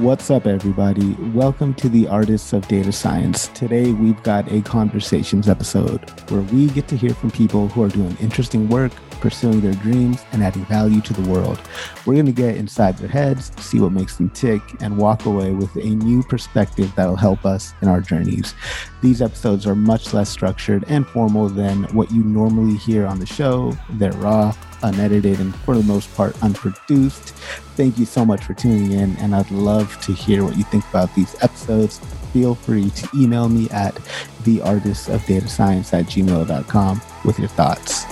What's up, everybody? Welcome to the Artists of Data Science. Today, we've got a conversations episode where we get to hear from people who are doing interesting work, pursuing their dreams, and adding value to the world. We're going to get inside their heads, see what makes them tick, and walk away with a new perspective that'll help us in our journeys. These episodes are much less structured and formal than what you normally hear on the show. They're raw, unedited, and for the most part, unproduced. Thank you so much for tuning in, and I'd love to hear what you think about these episodes. Feel free to email me at theartistofdatascience at gmail.com with your thoughts.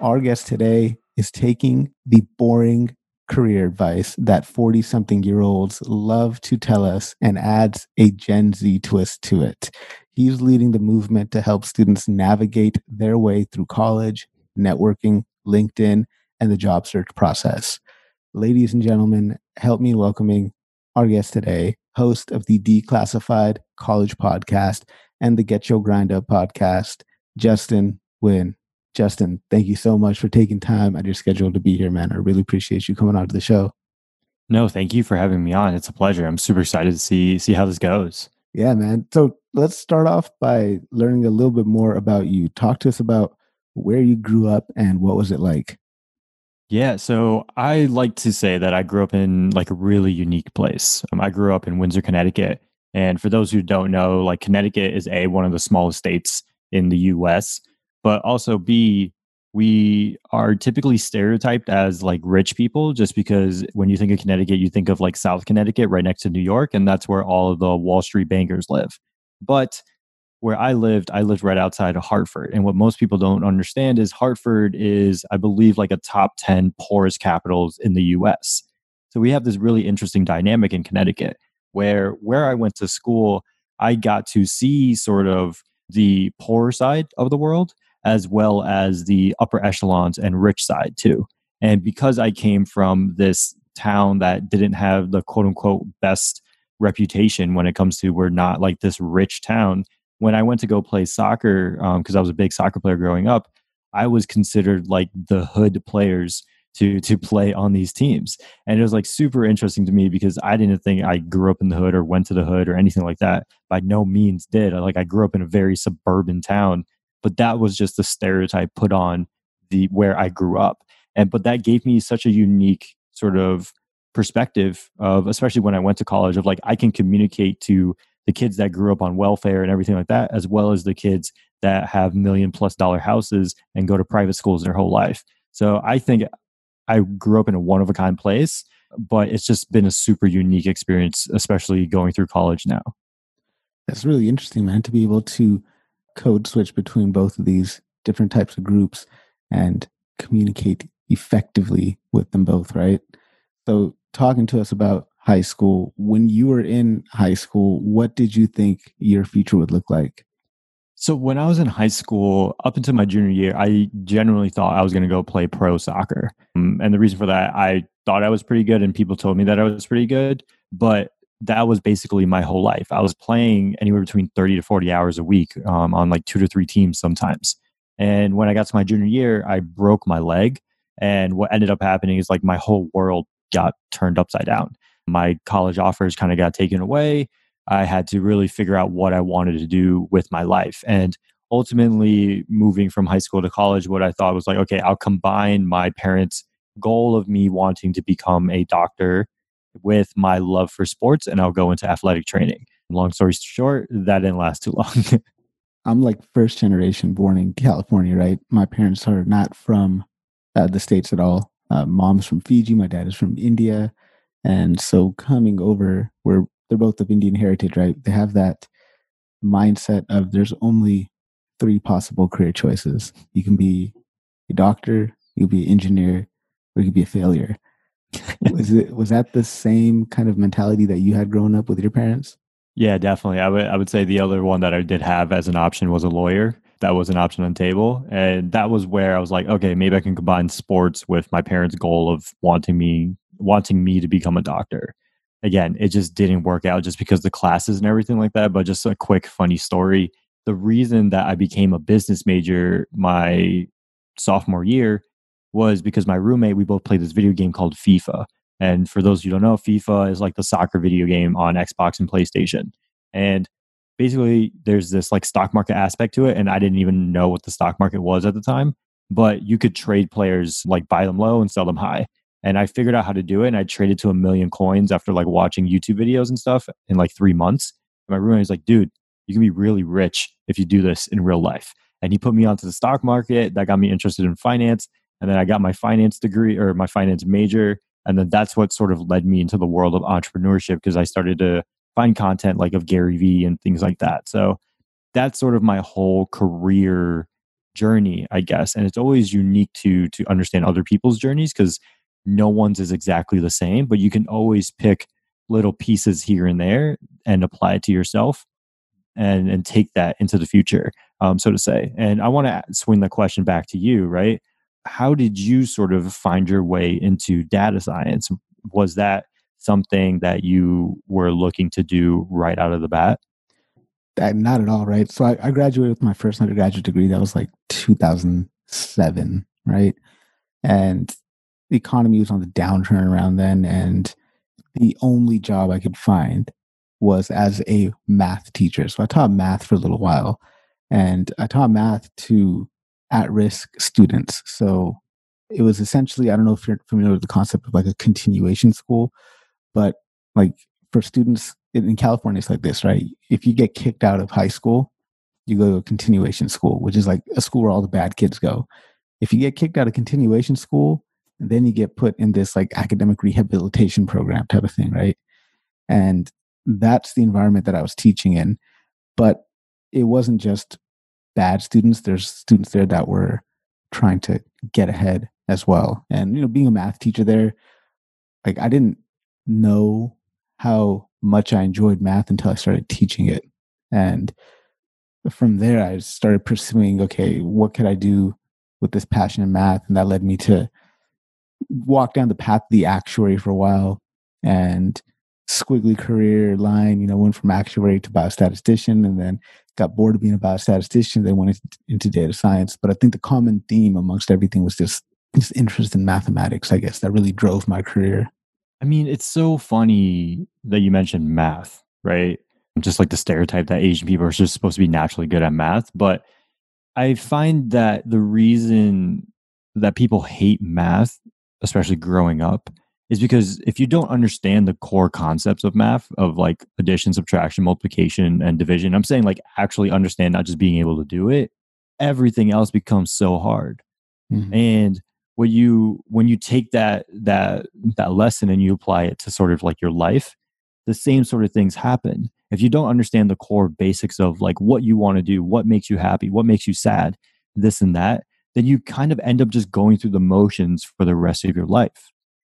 Our guest today is taking the boring career advice that 40 something year olds love to tell us and adds a Gen Z twist to it. He's leading the movement to help students navigate their way through college, networking, LinkedIn, and the job search process. Ladies and gentlemen, help me welcoming our guest today, host of the Declassified College Podcast and the Get Your Grind Up podcast, Justin Nguyen. Justin, thank you so much for taking time out of your schedule to be here, man. I really appreciate you coming on to the show. No, thank you for having me on. It's a pleasure. I'm super excited to see see how this goes. Yeah, man. So let's start off by learning a little bit more about you. Talk to us about where you grew up and what was it like? Yeah, so I like to say that I grew up in like a really unique place. Um, I grew up in Windsor, Connecticut, and for those who don't know, like Connecticut is a one of the smallest states in the U.S but also B, we are typically stereotyped as like rich people just because when you think of Connecticut, you think of like South Connecticut right next to New York, and that's where all of the Wall Street bankers live. But where I lived, I lived right outside of Hartford. And what most people don't understand is Hartford is, I believe, like a top 10 poorest capitals in the US. So we have this really interesting dynamic in Connecticut where where I went to school, I got to see sort of the poor side of the world as well as the upper echelons and rich side too. And because I came from this town that didn't have the quote unquote best reputation when it comes to we're not like this rich town, when I went to go play soccer, because um, I was a big soccer player growing up, I was considered like the hood players to to play on these teams. And it was like super interesting to me because i didn't think i grew up in the hood or went to the hood or anything like that. By no means did. Like i grew up in a very suburban town but that was just the stereotype put on the where I grew up. And but that gave me such a unique sort of perspective of especially when I went to college of like I can communicate to the kids that grew up on welfare and everything like that as well as the kids that have million plus dollar houses and go to private schools their whole life. So I think I grew up in a one of a kind place, but it's just been a super unique experience especially going through college now. That's really interesting, man, to be able to code switch between both of these different types of groups and communicate effectively with them both, right? So, talking to us about high school, when you were in high school, what did you think your future would look like? So, when I was in high school, up until my junior year, I generally thought I was going to go play pro soccer. Um, and the reason for that, I thought I was pretty good, and people told me that I was pretty good. But that was basically my whole life. I was playing anywhere between 30 to 40 hours a week um, on like two to three teams sometimes. And when I got to my junior year, I broke my leg. And what ended up happening is like my whole world got turned upside down. My college offers kind of got taken away. I had to really figure out what I wanted to do with my life. And ultimately, moving from high school to college, what I thought was like, okay, I'll combine my parents' goal of me wanting to become a doctor with my love for sports and I'll go into athletic training. Long story short, that didn't last too long. I'm like first generation born in California, right? My parents are not from uh, the States at all. Uh, mom's from Fiji, my dad is from India. And so coming over, where they're both of Indian heritage, right? They have that mindset of there's only three possible career choices. You can be a doctor, you can be an engineer, or you can be a failure was it was that the same kind of mentality that you had growing up with your parents? Yeah, definitely. I would I would say the other one that I did have as an option was a lawyer. That was an option on table, and that was where I was like, okay, maybe I can combine sports with my parents' goal of wanting me wanting me to become a doctor. Again, it just didn't work out just because the classes and everything like that. But just a quick funny story. the reason that I became a business major my sophomore year was because my roommate, we both played this video game called FIFA. And for those who don't know, FIFA is like the soccer video game on Xbox and PlayStation. And basically, there's this like stock market aspect to it. And I didn't even know what the stock market was at the time, but you could trade players, like buy them low and sell them high. And I figured out how to do it. And I traded to a million coins after like watching YouTube videos and stuff in like three months. And my roommate was like, dude, you can be really rich if you do this in real life. And he put me onto the stock market. That got me interested in finance. And then I got my finance degree or my finance major. And then that's what sort of led me into the world of entrepreneurship because I started to find content like of Gary Vee and things like that. So that's sort of my whole career journey, I guess. And it's always unique to to understand other people's journeys because no one's is exactly the same, but you can always pick little pieces here and there and apply it to yourself and and take that into the future, um, so to say. And I want to swing the question back to you, right? How did you sort of find your way into data science? Was that something that you were looking to do right out of the bat? Not at all, right? So I, I graduated with my first undergraduate degree. That was like 2007, right? And the economy was on the downturn around then, and the only job I could find was as a math teacher. So I taught math for a little while, and I taught math to at risk students. So it was essentially, I don't know if you're familiar with the concept of like a continuation school, but like for students in California, it's like this, right? If you get kicked out of high school, you go to a continuation school, which is like a school where all the bad kids go. If you get kicked out of continuation school, then you get put in this like academic rehabilitation program type of thing, right? And that's the environment that I was teaching in. But it wasn't just bad students. There's students there that were trying to get ahead as well. And you know, being a math teacher there, like I didn't know how much I enjoyed math until I started teaching it. And from there I started pursuing, okay, what could I do with this passion in math? And that led me to walk down the path of the actuary for a while and squiggly career line, you know, went from actuary to biostatistician and then got bored of being a biostatistician, They went into data science. But I think the common theme amongst everything was just just interest in mathematics, I guess, that really drove my career. I mean, it's so funny that you mentioned math, right? Just like the stereotype that Asian people are just supposed to be naturally good at math. But I find that the reason that people hate math, especially growing up, is because if you don't understand the core concepts of math of like addition subtraction multiplication and division i'm saying like actually understand not just being able to do it everything else becomes so hard. Mm-hmm. and when you when you take that that that lesson and you apply it to sort of like your life the same sort of things happen. If you don't understand the core basics of like what you want to do what makes you happy what makes you sad this and that then you kind of end up just going through the motions for the rest of your life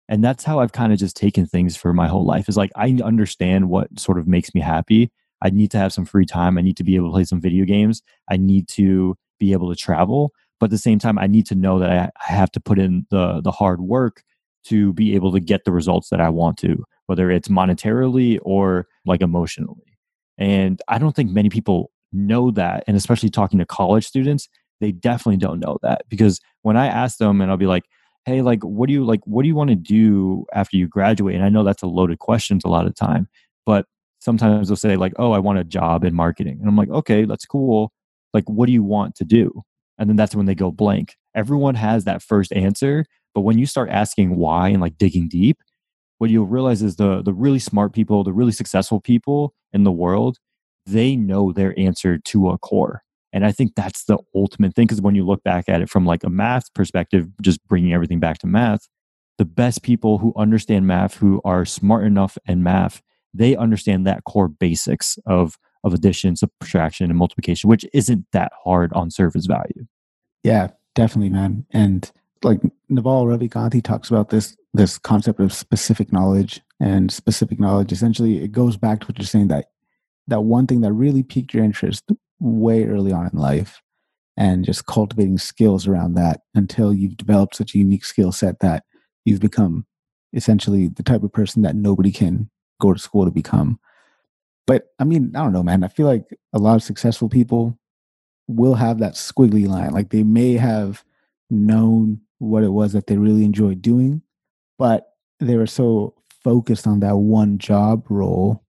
and that's how i've kind of just taken things for my whole life is like i understand what sort of makes me happy. I need to have some free time. I need to be able to play some video games. I need to be able to travel. But at the same time i need to know that i, have to put in the the hard work to be able to get the results that i want to whether it's monetarily or like emotionally. And i don't think many people know that and especially talking to college students they definitely don't know that. Because when i ask them and i'll be like hey like what do you like what do you want to do after you graduate? And i know that's a loaded question a lot of time but sometimes they'll say like oh i want a job in marketing. And i'm like okay that's cool. Like what do you want to do? And then that's when they go blank. Everyone has that first answer but when you start asking why and like digging deep what you'll realize is the the really smart people the really successful people in the world they know their answer to a core and I think that's the ultimate thing because when you look back at it from like a math perspective, just bringing everything back to math, the best people who understand math, who are smart enough in math, they understand that core basics of of addition, subtraction, and multiplication, which isn't that hard on surface value. Yeah, definitely, man. And like Naval Ravikant he talks about this this concept of specific knowledge and specific knowledge. Essentially, it goes back to what you're saying that that one thing that really piqued your interest way early on in life and just cultivating skills around that until you've developed such a unique skill set that you've become essentially the type of person that nobody can go to school to become. But I mean, I don't know, man. I feel like a lot of successful people will have that squiggly line. Like they may have known what it was that they really enjoyed doing, but they were so focused on that one job role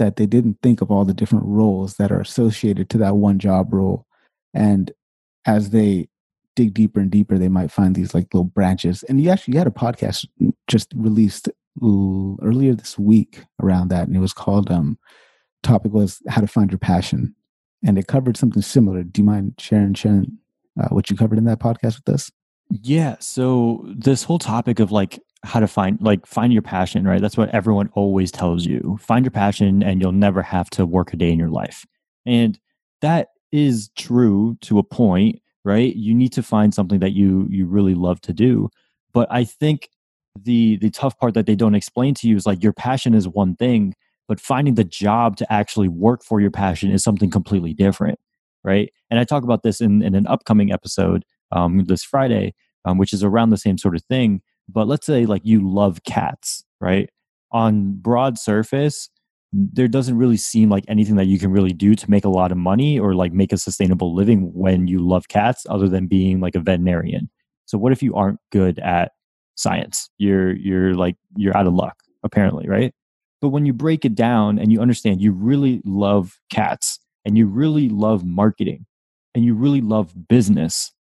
that they didn't think of all the different roles that are associated to that one job role. And as they dig deeper and deeper, they might find these like little branches. And you actually had a podcast just released earlier this week around that, and it was called um, topic was how to find your passion, and it covered something similar. Do you mind sharing sharing uh, what you covered in that podcast with us? Yeah. So this whole topic of like how to find like find your passion, right? That's what everyone always tells you. Find your passion, and you'll never have to work a day in your life. And that is true to a point, right? You need to find something that you you really love to do. But I think the the tough part that they don't explain to you is like your passion is one thing, but finding the job to actually work for your passion is something completely different right and i talk about this in, in an upcoming episode um, this friday um, which is around the same sort of thing but let's say like you love cats right? On broad surface there doesn't really seem like anything that you can really do to make a lot of money or like make a sustainable living when you love cats other than being like a veterinarian. So what if you aren't good at science? You're you're like you're out of luck apparently right? But when you break it down and you understand you really love cats and you really love marketing and you really love business,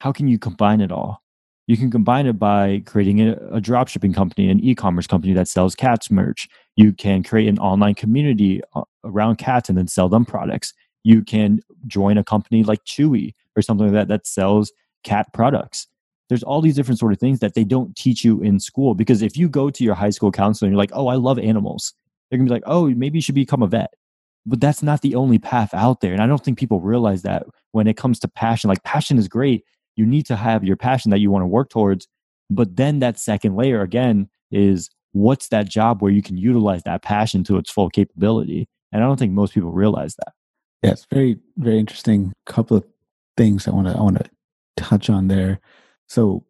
how can you combine it all? You can combine it by creating a, a drop shipping company, an e commerce company that sells cats merch. You can create an online community uh, around cats and then sell them products. You can join a company like Chewy or something like that that sells cat products there's all these different sort of things that they don't teach you in school because if you go to your high school counselor and you're like oh i love animals they're gonna be like oh maybe you should become a vet but that's not the only path out there and i don't think people realize that when it comes to passion like passion is great you need to have your passion that you want to work towards but then that second layer again is what's that job where you can utilize that passion to its full capability and i don't think most people realize that yeah it's very very interesting couple of things i want to i want to touch on there so,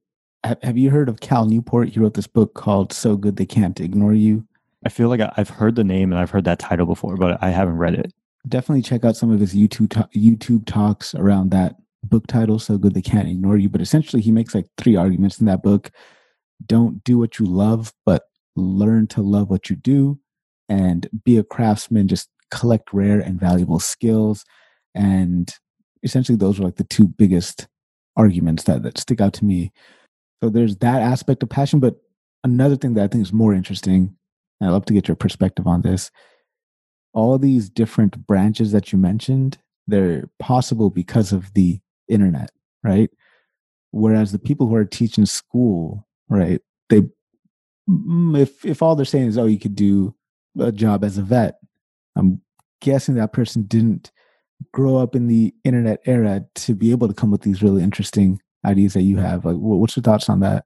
have you heard of Cal Newport? He wrote this book called So Good They Can't Ignore You. I feel like I've heard the name and I've heard that title before, but I haven't read it. Definitely check out some of his YouTube YouTube talks around that book title, So Good They Can't Ignore You. But essentially, he makes like three arguments in that book. Don't do what you love, but learn to love what you do and be a craftsman. Just collect rare and valuable skills. And essentially, those are like the two biggest arguments that, that stick out to me. So there's that aspect of passion. But another thing that I think is more interesting, and I'd love to get your perspective on this. All these different branches that you mentioned, they're possible because of the internet, right? Whereas the people who are teaching school, right, they mm, if if all they're saying is, oh, you could do a job as a vet, I'm guessing that person didn't grow up in the internet era to be able to come with these really interesting ideas that you have. Like what's your thoughts on that?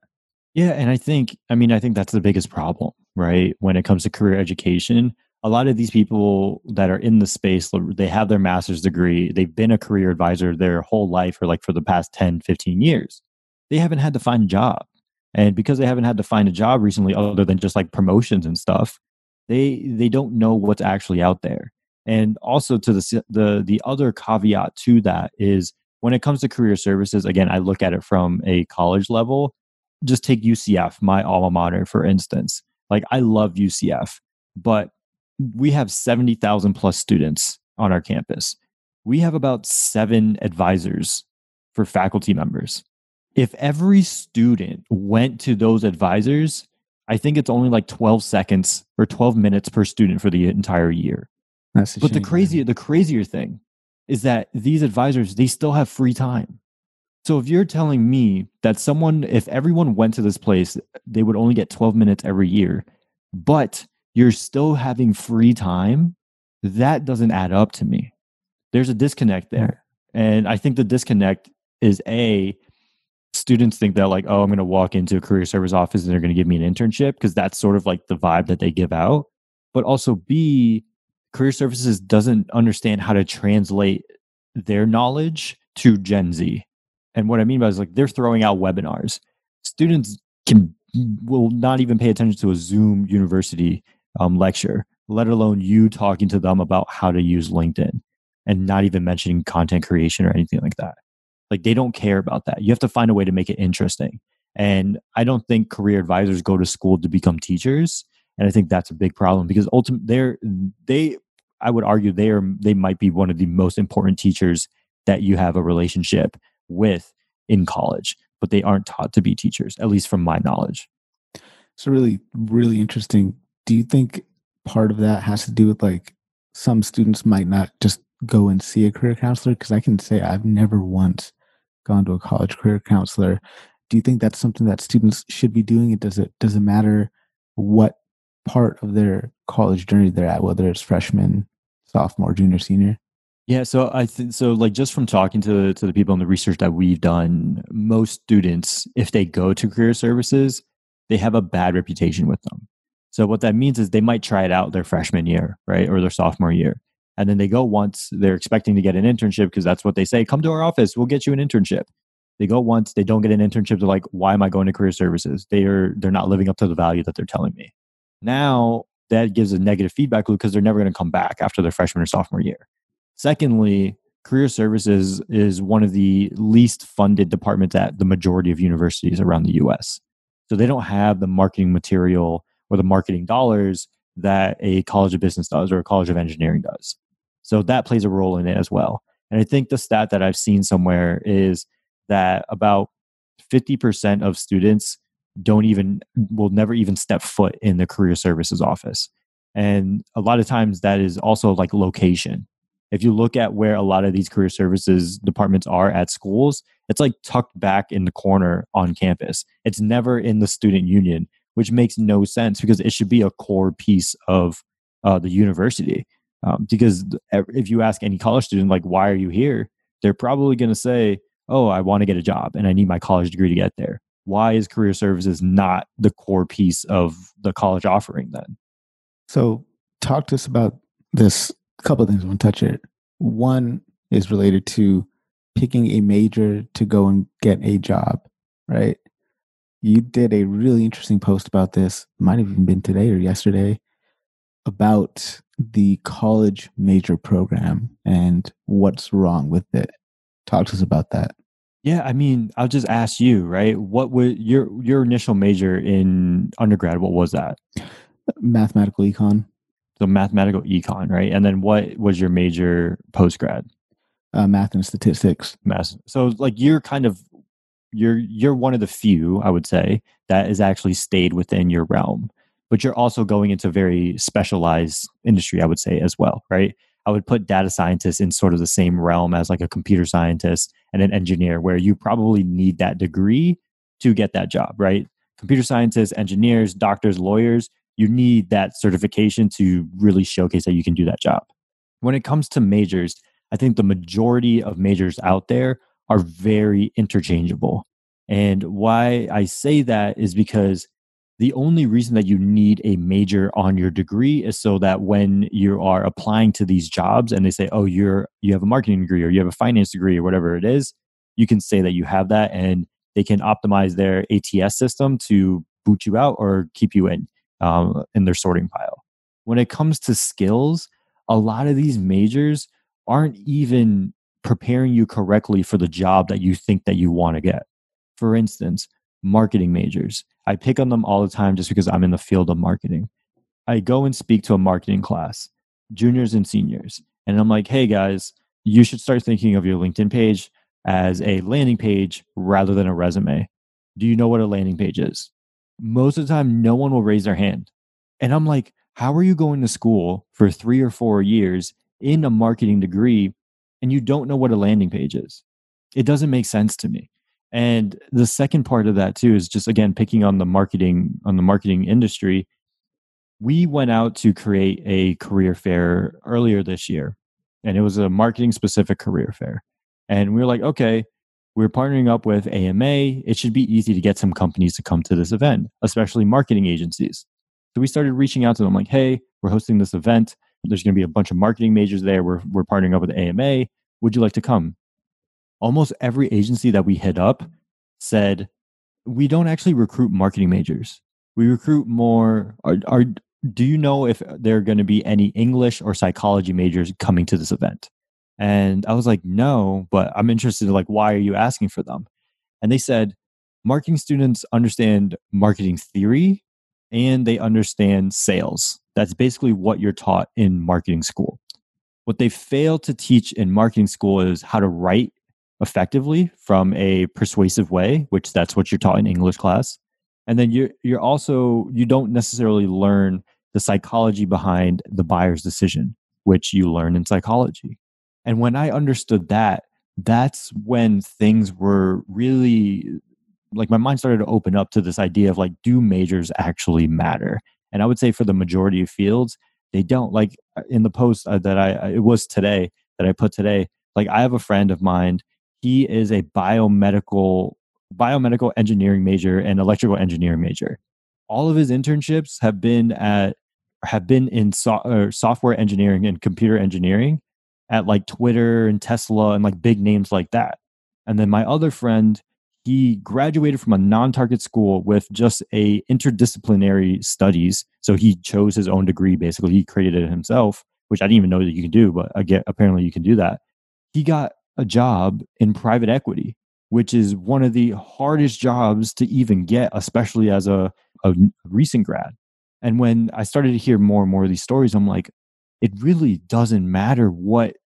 Yeah and i think i mean i think that's the biggest problem right when it comes to career education a lot of these people that are in the space they have their master's degree they've been a career advisor their whole life or like for the past 10 15 years they haven't had to find a job and because they haven't had to find a job recently other than just like promotions and stuff they they don't know what's actually out there and also to the the the other caveat to that is when it comes to career services, again, I look at it from a college level. Just take UCF, my alma mater, for instance. Like I love UCF, but we have 70,000 plus students on our campus. We have about seven advisors for faculty members. If every student went to those advisors, I think it's only like 12 seconds or 12 minutes per student for the entire year. That's but shame, the crazier the crazier thing is that these advisors they still have free time. So if you're telling me that someone if everyone went to this place they would only get 12 minutes every year, but you're still having free time, that doesn't add up to me. There's a disconnect hmm. there. And I think the disconnect is a students think that like oh i'm going to walk into a career service office and they're going to give me an internship because that's sort of like the vibe that they give out but also b career services doesn't understand how to translate their knowledge to Gen Z. And what I mean by is like they're throwing out webinars. Students can will not even pay attention to a Zoom university um, lecture let alone you talking to them about how to use LinkedIn and not even mentioning content creation or anything like that. Like they don't care about that. You have to find a way to make it interesting. And I don't think career advisors go to school to become teachers. And I think that's a big problem because ultimately they're they I would argue they are they might be one of the most important teachers that you have a relationship with in college, but they aren't taught to be teachers, at least from my knowledge. It's a really, really interesting. Do you think part of that has to do with like some students might not just go and see a career counselor? Because I can say I've never once gone to a college career counselor. Do you think that's something that students should be doing? It does it does it matter what part of their college journey they're at, whether it's freshman, sophomore, junior, senior? Yeah, so I think so. Like just from talking to to the people in the research that we've done, most students, if they go to career services, they have a bad reputation with them. So what that means is they might try it out their freshman year, right, or their sophomore year, and then they go once. They're expecting to get an internship because that's what they say. Come to our office, we'll get you an internship. They go once, they don't get an internship. They're like, why am I going to career services? They are they're not living up to the value that they're telling me. Now that gives a negative feedback loop because they're never going to come back after their freshman or sophomore year. Secondly, career services is one of the least funded departments at the majority of universities around the US. So they don't have the marketing material or the marketing dollars that a college of business does or a college of engineering does. So that plays a role in it as well. And I think the stat that I've seen somewhere is that about 50% of students don't even will never even step foot in the career services office. And a lot of times that is also like location if you look at where a lot of these career services departments are at schools, it's like tucked back in the corner on campus. It's never in the student union, which makes no sense because it should be a core piece of uh, the university. Um, because if you ask any college student, like, why are you here? They're probably going to say, oh, I want to get a job and I need my college degree to get there. Why is career services not the core piece of the college offering then? So, talk to us about this a couple of things I want to touch it. One is related to picking a major to go and get a job, right? You did a really interesting post about this, might have even been today or yesterday, about the college major program and what's wrong with it. Talk to us about that. Yeah, I mean, I'll just ask you, right? What was your your initial major in undergrad? What was that? Mathematical econ so mathematical econ, right? And then what was your major post grad? Uh, math and statistics. Math. So like you're kind of you're you're one of the few, I would say, that has actually stayed within your realm. But you're also going into very specialized industry, I would say, as well, right? I would put data scientists in sort of the same realm as like a computer scientist and an engineer, where you probably need that degree to get that job, right? Computer scientists, engineers, doctors, lawyers, you need that certification to really showcase that you can do that job. When it comes to majors, I think the majority of majors out there are very interchangeable. And why I say that is because the only reason that you need a major on your degree is so that when you are applying to these jobs and they say, "Oh, you're you have a marketing degree or you have a finance degree or whatever it is," you can say that you have that and they can optimize their ATS system to boot you out or keep you in um, in their sorting pile. When it comes to skills, a lot of these majors aren't even preparing you correctly for the job that you think that you want to get. For instance, marketing majors. I pick on them all the time just because I'm in the field of marketing. I go and speak to a marketing class, juniors and seniors, and I'm like, hey guys, you should start thinking of your LinkedIn page as a landing page rather than a resume. Do you know what a landing page is? most of the time no one will raise their hand. And I'm like, how are you going to school for three or four years in a marketing degree and you don't know what a landing page is? It doesn't make sense to me. And the second part of that too is just again picking on the marketing on the marketing industry. We went out to create a career fair earlier this year, and it was a marketing specific career fair. And we were like, okay, we're partnering up with AMA. It should be easy to get some companies to come to this event, especially marketing agencies. So we started reaching out to them like, hey, we're hosting this event. There's going to be a bunch of marketing majors there. We're, we're partnering up with AMA. Would you like to come? Almost every agency that we hit up said, we don't actually recruit marketing majors. We recruit more, our, our do you know if there are going to be any English or psychology majors coming to this event? And I was like, no, but I'm interested in like, why are you asking for them? And they said, marketing students understand marketing theory and they understand sales. That's basically what you're taught in marketing school. What they fail to teach in marketing school is how to write effectively from a persuasive way, which that's what you're taught in English class. And then you're you're also you don't necessarily learn the psychology behind the buyer's decision, which you learn in psychology. And when I understood that, that's when things were really like my mind started to open up to this idea of like, do majors actually matter? And I would say for the majority of fields, they don't. Like uh, in the post uh, that I, it was today that I put today, like I have a friend of mine, he is a biomedical, biomedical engineering major and electrical engineering major. All of his internships have been at have been in so, software engineering and computer engineering at like Twitter and Tesla and like big names like that. And then my other friend, he graduated from a non-target school with just a interdisciplinary studies. So he chose his own degree. Basically, he created it himself, which I didn't even know that you could do, but get apparently you can do that. He got a job in private equity, which is one of the hardest jobs to even get, especially as a, a recent grad. And when I started to hear more and more of these stories, I'm like, it really doesn't matter what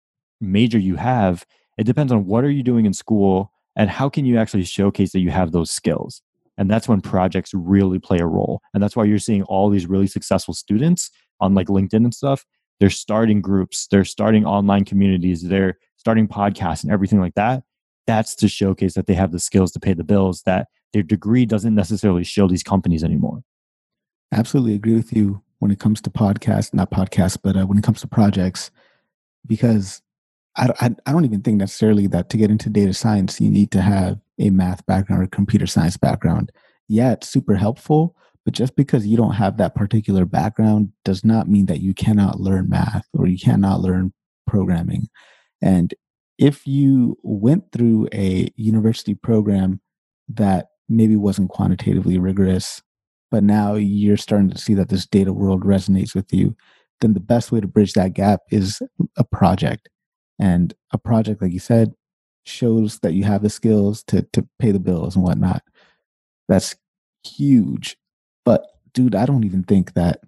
major you have. It depends on what are you doing in school and how can you actually showcase that you have those skills. And that's when projects really play a role. And that's why you're seeing all these really successful students on like LinkedIn and stuff. They're starting groups, they're starting online communities, they're starting podcasts and everything like that. That's to showcase that they have the skills to pay the bills that their degree doesn't necessarily show these companies anymore absolutely agree with you when it comes to podcasts, not podcasts, but uh, when it comes to projects, because I, I, don't even think necessarily that to get into data science, you need to have a math background or computer science background. Yeah, it's super helpful, but just because you don't have that particular background does not mean that you cannot learn math or you cannot learn programming. And if you went through a university program that maybe wasn't quantitatively rigorous but now you're starting to see that this data world resonates with you, then the best way to bridge that gap is a project. And a project, like you said, shows that you have the skills to to pay the bills and whatnot. That's huge. But dude, I don't even think that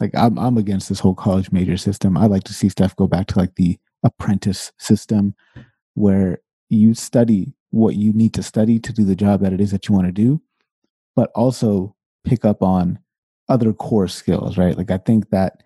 like I'm I'm against this whole college major system. I like to see stuff go back to like the apprentice system where you study what you need to study to do the job that it is that you want to do, but also pick up on other core skills, right? Like I think that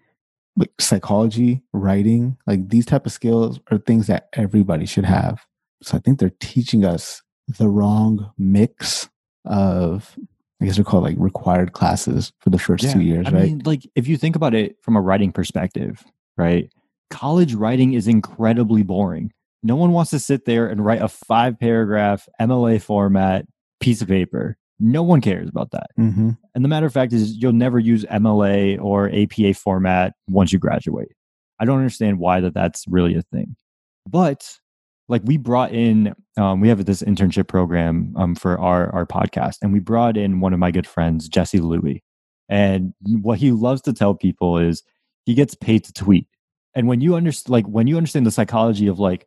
like psychology, writing, like these type of skills are things that everybody should have. So I think they're teaching us the wrong mix of I guess they're called like required classes for the first yeah, two years, I right? Mean, like if you think about it from a writing perspective, right? College writing is incredibly boring. No one wants to sit there and write a five paragraph MLA format piece of paper. No one cares about that. Mm-hmm. And the matter of fact is, you'll never use MLA or APA format once you graduate. I don't understand why that that's really a thing. But like we brought in, um, we have this internship program um, for our our podcast, and we brought in one of my good friends, Jesse Louie. And what he loves to tell people is he gets paid to tweet. And when you understand, like when you understand the psychology of like,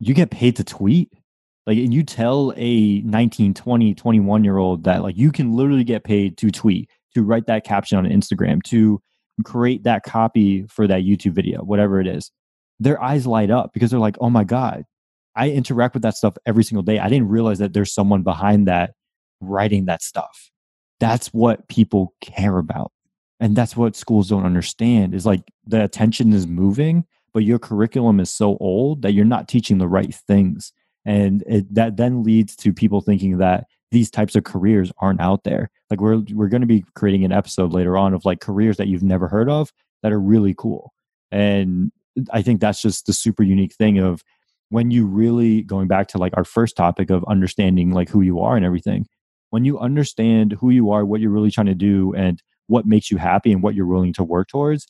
you get paid to tweet, like and you tell a 19 20 21 year old that like you can literally get paid to tweet to write that caption on instagram to create that copy for that youtube video whatever it is their eyes light up because they're like oh my god i interact with that stuff every single day. I didn't realize that there's someone behind that writing that stuff. That's what people care about and that's what schools don't understand is like the attention is moving but your curriculum is so old that you're not teaching the right things and it, that then leads to people thinking that these types of careers aren't out there. Like we're we're going to be creating an episode later on of like careers that you've never heard of that are really cool. And i think that's just the super unique thing of when you really going back to like our first topic of understanding like who you are and everything when you understand who you are what you're really trying to do and what makes you happy and what you're willing to work towards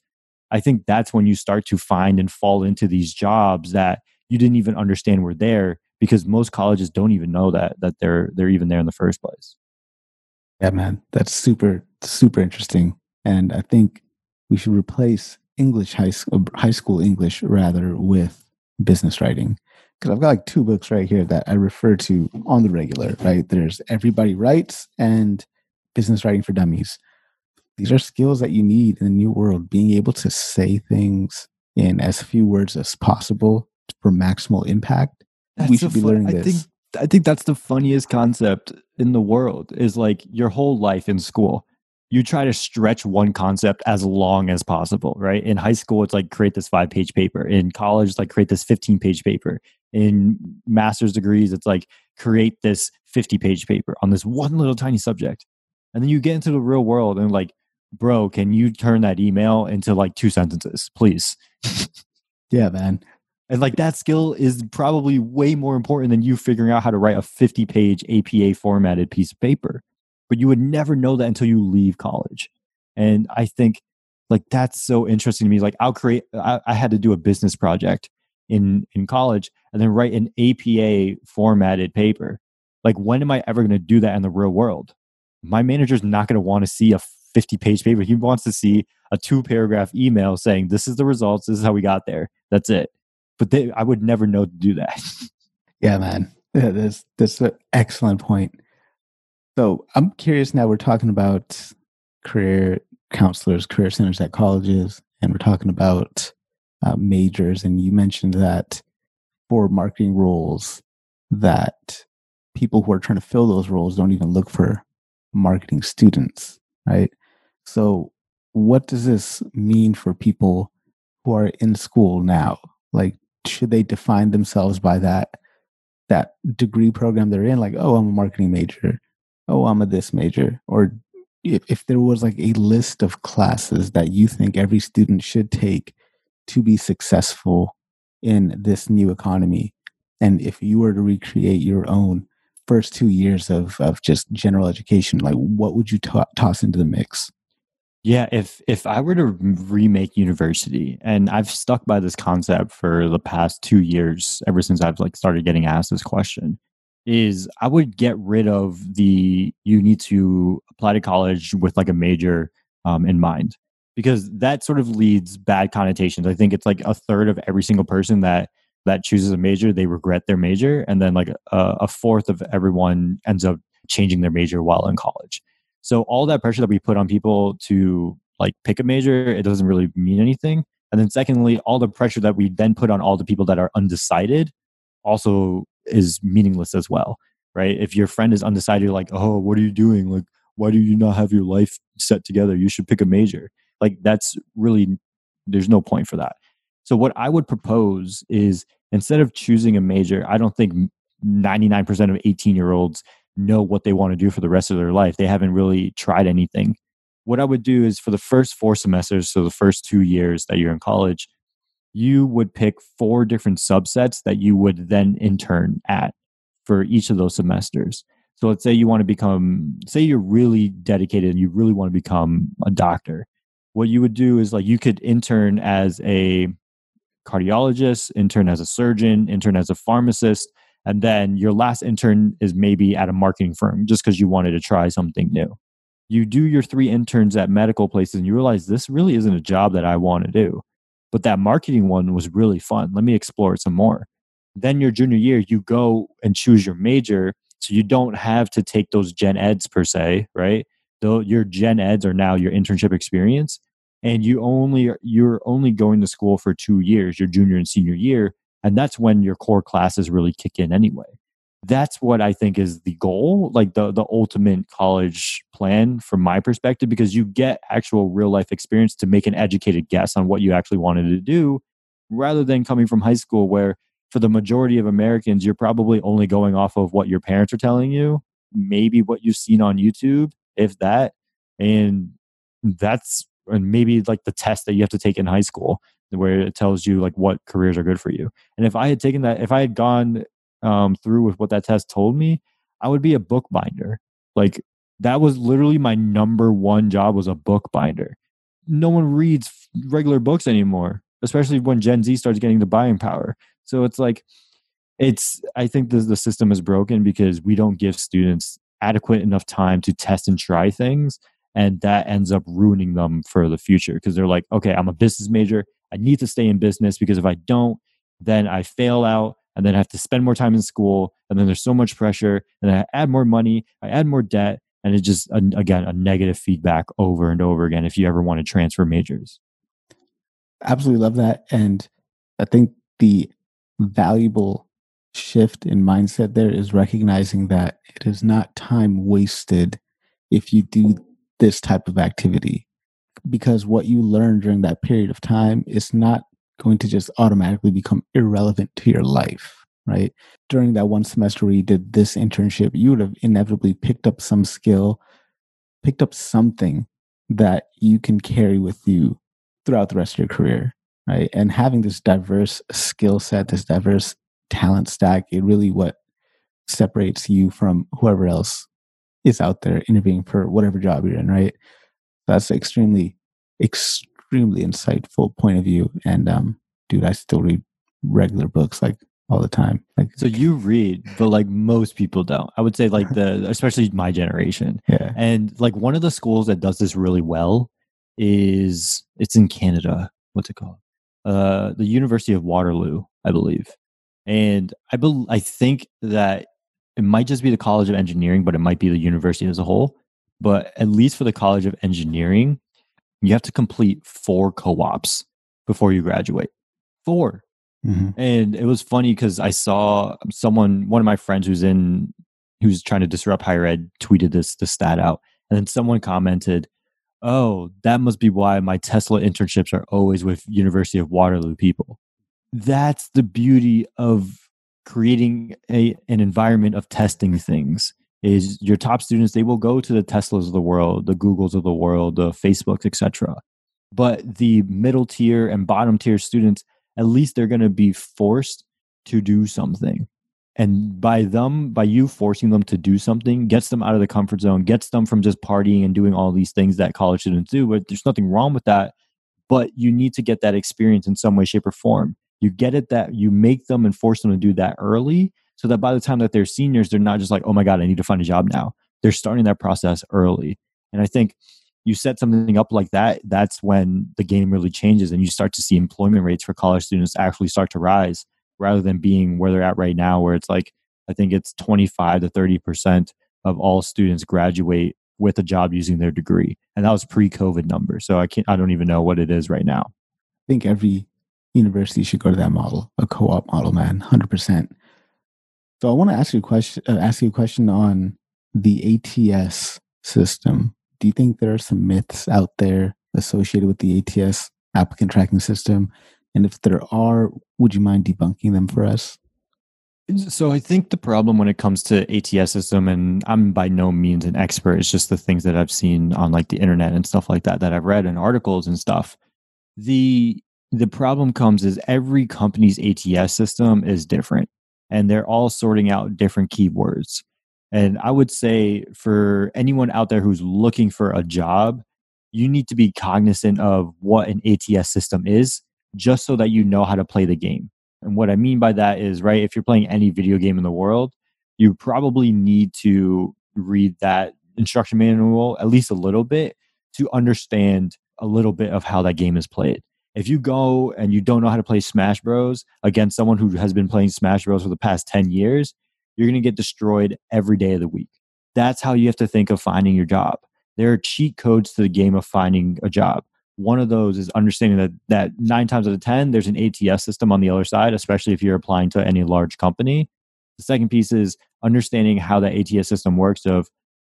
i think that's when you start to find and fall into these jobs that you didn't even understand were there because most colleges don't even know that that they're they're even there in the first place. Yeah, man, that's super super interesting, and I think we should replace English high school, uh, high school English rather with business writing. Because I've got like two books right here that I refer to on the regular, right? There's Everybody Writes and Business Writing for Dummies. These are skills that you need in the new world, being able to say things in as few words as possible for maximal impact. That's we should be fun, learning this. I think, I think that's the funniest concept in the world is like your whole life in school you try to stretch one concept as long as possible, right? In high school, it's like create this five page paper. In college, it's like create this 15 page paper. In master's degrees, it's like create this 50 page paper on this one little tiny subject. And then you get into the real world and like, bro, can you turn that email into like two sentences, please? yeah, man. And like that skill is probably way more important than you figuring out how to write a 50 page APA formatted piece of paper but you would never know that until you leave college. And I think like that's so interesting to me. Like I'll create, I, I had to do a business project in in college and then write an APA formatted paper. Like when am I ever going to do that in the real world? My manager's not going to want to see a 50 page paper. He wants to see a two paragraph email saying this is the results, this is how we got there. That's it. But they, I would never know to do that. yeah, man. Yeah, that's that's an excellent point. So I'm curious now, we're talking about career counselors, career centers at colleges, and we're talking about uh, majors. And you mentioned that for marketing roles, that people who are trying to fill those roles don't even look for marketing students, right? So, what does this mean for people who are in school now? Like, should they define themselves by that that degree program they're in? Like, oh, I'm a marketing major oh, I'm a this major, or if, if there was like a list of classes that you think every student should take to be successful in this new economy, and if you were to recreate your own first two years of, of just general education, like what would you t- toss into the mix? Yeah, if if I were to remake university, and I've stuck by this concept for the past two years, ever since I've like started getting asked this question, is I would get rid of the you need to apply to college with like a major um, in mind because that sort of leads bad connotations. I think it's like a third of every single person that that chooses a major they regret their major, and then like a, a fourth of everyone ends up changing their major while in college. So all that pressure that we put on people to like pick a major, it doesn't really mean anything. And then secondly, all the pressure that we then put on all the people that are undecided also is meaningless as well right? If your friend is undecided you're like oh what are you doing? Like why do you not have your life set together? You should pick a major. Like that's really there's no point for that. So what i would propose is instead of choosing a major i don't think 99% of 18 year olds know what they want to do for the rest of their life they haven't really tried anything what i would do is for the first four semesters so the first two years that you're in college you would pick four different subsets that you would then intern at for each of those semesters. So let's say you want to become, say you're really dedicated and you really want to become a doctor. What you would do is like you could intern as a cardiologist, intern as a surgeon, intern as a pharmacist, and then your last intern is maybe at a marketing firm just because you wanted to try something new. You do your three interns at medical places and you realize this really isn't a job that I want to do but that marketing one was really fun. Let me explore it some more. Then your junior year, you go and choose your major. So you don't have to take those gen eds per se, right? Though your gen eds are now your internship experience. And you only you're only going to school for two years, your junior and senior year. And that's when your core classes really kick in anyway that's what I think is the goal, like the the ultimate college plan from my perspective, because you get actual real life experience to make an educated guess on what you actually wanted to do, rather than coming from high school where for the majority of Americans, you're probably only going off of what your parents are telling you, maybe what you've seen on YouTube, if that. And that's and maybe like the test that you have to take in high school where it tells you like what careers are good for you. And if I had taken that, if I had gone um, through with what that test told me, I would be a bookbinder. Like that was literally my number one job was a bookbinder. No one reads regular books anymore, especially when Gen Z starts getting the buying power. So it's like, it's, I think the, the system is broken because we don't give students adequate enough time to test and try things. And that ends up ruining them for the future because they're like okay i'm a business major. I need to stay in business because if i don't then i fail out and then i have to spend more time in school and then there's so much pressure and i add more money i add more debt and it's just again a negative feedback over and over again if you ever want to transfer majors. Absolutely love that and i think the valuable shift in mindset there is recognizing that it is not time wasted if you do this type of activity. Because what you learn during that period of time is not going to just automatically become irrelevant to your life right? During that one semester where you did this internship you would have inevitably picked up some skill picked up something that you can carry with you throughout the rest of your career right? And having this diverse skill set this diverse talent stack it really what separates you from whoever else is out there interviewing for whatever job you're in, right? That's extremely, extremely insightful point of view. And um, dude, I still read regular books like all the time. Like so you read, but like most people don't. I would say like the especially my generation. Yeah. And like one of the schools that does this really well is it's in Canada. What's it called? Uh the University of Waterloo, I believe. And I be- I think that it might just be the College of Engineering, but it might be the university as a whole. But at least for the College of Engineering, you have to complete four co ops before you graduate. 4 mm-hmm. And it was funny because I saw someone, one of my friends who's in, who's trying to disrupt higher ed, tweeted this, the stat out. And then someone commented, Oh, that must be why my Tesla internships are always with University of Waterloo people. That's the beauty of creating a an environment of testing things is your top students they will go to the teslas of the world the googles of the world the facebooks etc but the middle tier and bottom tier students at least they're going to be forced to do something. And by them by you forcing them to do something gets them out of the comfort zone gets them from just partying and doing all these things that college students do but there's nothing wrong with that. But you need to get that experience in some way shape or form you get it that you make them and force them to do that early so that by the time that they're seniors they're not just like oh my god i need to find a job now. They're starting that process early. And i think you set something up like that that's when the game really changes and you start to see employment rates for college students actually start to rise rather than being where they're at right now where it's like i think it's 25 to 30 percent of all students graduate with a job using their degree. And that was pre-covid number so i can't i don't even know what it is right now. I think every university should go to that model, a co-op model, man, hundred percent. So I want to ask you a question. Uh, ask you a question on the ATS system. Do you think there are some myths out there associated with the ATS applicant tracking system? And if there are, would you mind debunking them for us? So I think the problem when it comes to ATS system, and I'm by no means an expert, it's just the things that I've seen on like the internet and stuff like that that I've read in articles and stuff. The the problem comes is every company's ATS system is different and they're all sorting out different keywords. And I would say for anyone out there who's looking for a job, you need to be cognizant of what an ATS system is just so that you know how to play the game. And what I mean by that is, right, if you're playing any video game in the world, you probably need to read that instruction manual at least a little bit to understand a little bit of how that game is played if you go and you don't know how to play Smash Bros against someone who has been playing Smash Bros for the past 10 years, you're going to get destroyed every day of the week. That's how you have to think of finding your job. There are cheat codes to the game of finding a job. One of those is understanding that that 9 times out of 10 there's an ATS system on the other side, especially if you're applying to any large company. The second piece is understanding how that ATS system works of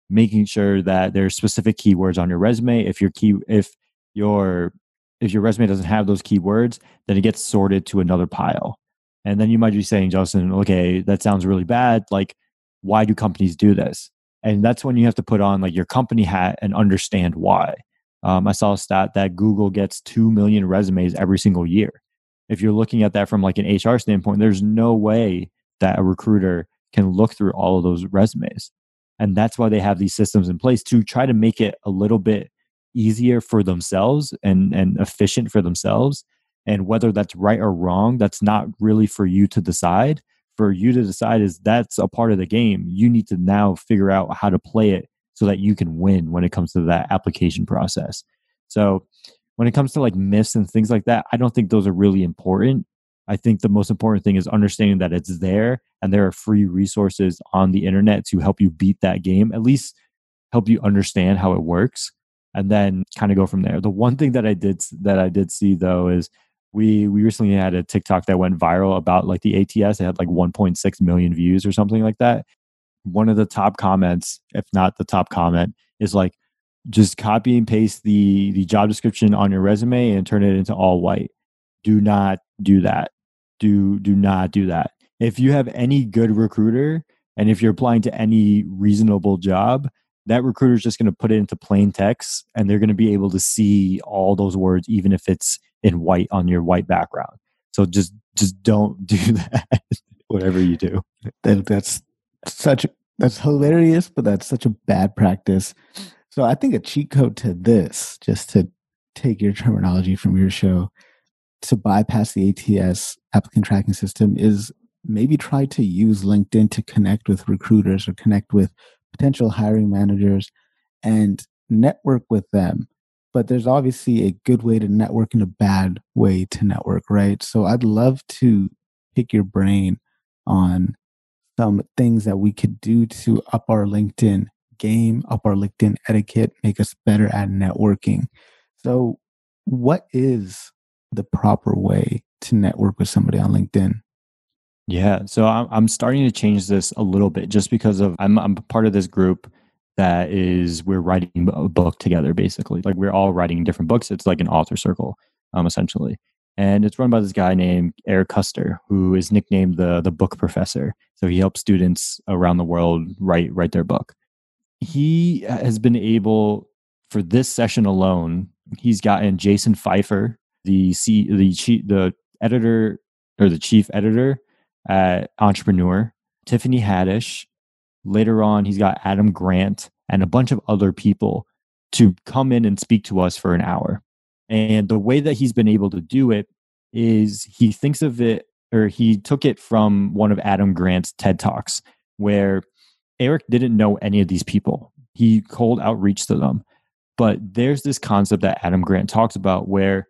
making sure that there's specific keywords on your resume if your key if your if your resume doesn't have those keywords, then it gets sorted to another pile. And then you might be saying, Justin, okay, that sounds really bad. Like, why do companies do this? And that's when you have to put on like your company hat and understand why. Um, I saw a stat that Google gets 2 million resumes every single year. If you're looking at that from like an HR standpoint, there's no way that a recruiter can look through all of those resumes. And that's why they have these systems in place to try to make it a little bit easier for themselves and and efficient for themselves and whether that's right or wrong that's not really for you to decide for you to decide is that's a part of the game you need to now figure out how to play it so that you can win when it comes to that application process. So when it comes to like myths and things like that, I don't think those are really important. I think the most important thing is understanding that it's there and there are free resources on the internet to help you beat that game, at least help you understand how it works and then kind of go from there. The one thing that I did that I did see though is we we recently had a TikTok that went viral about like the ATS. It had like 1.6 million views or something like that. One of the top comments, if not the top comment, is like just copy and paste the the job description on your resume and turn it into all white. Do not do that do do not do that. If you have any good recruiter and if you're applying to any reasonable job, that recruiter is just going to put it into plain text and they're going to be able to see all those words even if it's in white on your white background. So just just don't do that whatever you do. That, that's such that's hilarious, but that's such a bad practice. So I think a cheat code to this, just to take your terminology from your show, to bypass the ATS applicant tracking system is maybe try to use LinkedIn to connect with recruiters or connect with potential hiring managers and network with them. But there's obviously a good way to network and a bad way to network, right? So I'd love to pick your brain on some things that we could do to up our LinkedIn game, up our LinkedIn etiquette, make us better at networking. So, what is the proper way to network with somebody on LinkedIn? Yeah, so I'm I'm starting to change this a little bit just because of I'm I'm part of this group that is we're writing a book together basically. Like we're all writing different books. It's like an author circle, um, essentially. And it's run by this guy named Eric Koester, who is nicknamed the the book professor. So he helps students around the world write write their book. He has been able for this session alone, he's gotten Jason Feifer, the C, the chief, the editor or the chief editor at Entrepreneur, Tiffany Haddish. Later on, he's got Adam Grant and a bunch of other people to come in and speak to us for an hour. And the way that he's been able to do it is he thinks of it or he took it from one of Adam Grant's TED Talks where Eric didn't know any of these people. He cold outreach to them. But there's this concept that Adam Grant talks about where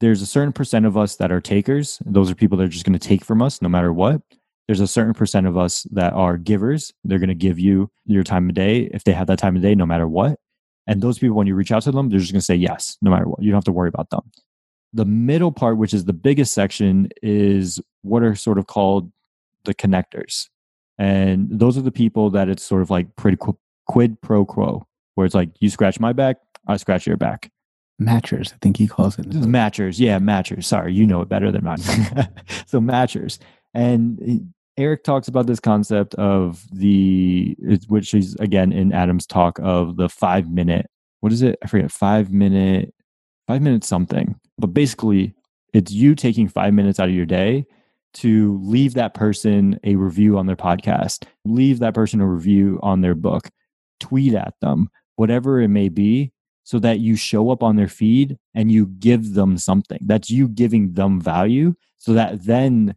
there's a certain percent of us that are takers. Those are people that are just going to take from us no matter what. There's a certain percent of us that are givers. They're going to give you your time of day if they have that time of day, no matter what. And those people, when you reach out to them, they're just going to say yes, no matter what. You don't have to worry about them. The middle part, which is the biggest section, is what are sort of called the connectors. And those are the people that it's sort of like quid pro quo, where it's like you scratch my back, I scratch your back matchers. I think he calls it. Matchers. Yeah, matchers. Sorry, you know it better than mine. so matchers. And Eric talks about this concept of the, which is again in Adam's talk of the five minute, what is it? I forget, five minute, five minutes something. But basically, it's you taking five minutes out of your day to leave that person a review on their podcast, leave that person a review on their book, tweet at them, whatever it may be, so that you show up on their feed and you give them something. That's you giving them value so that then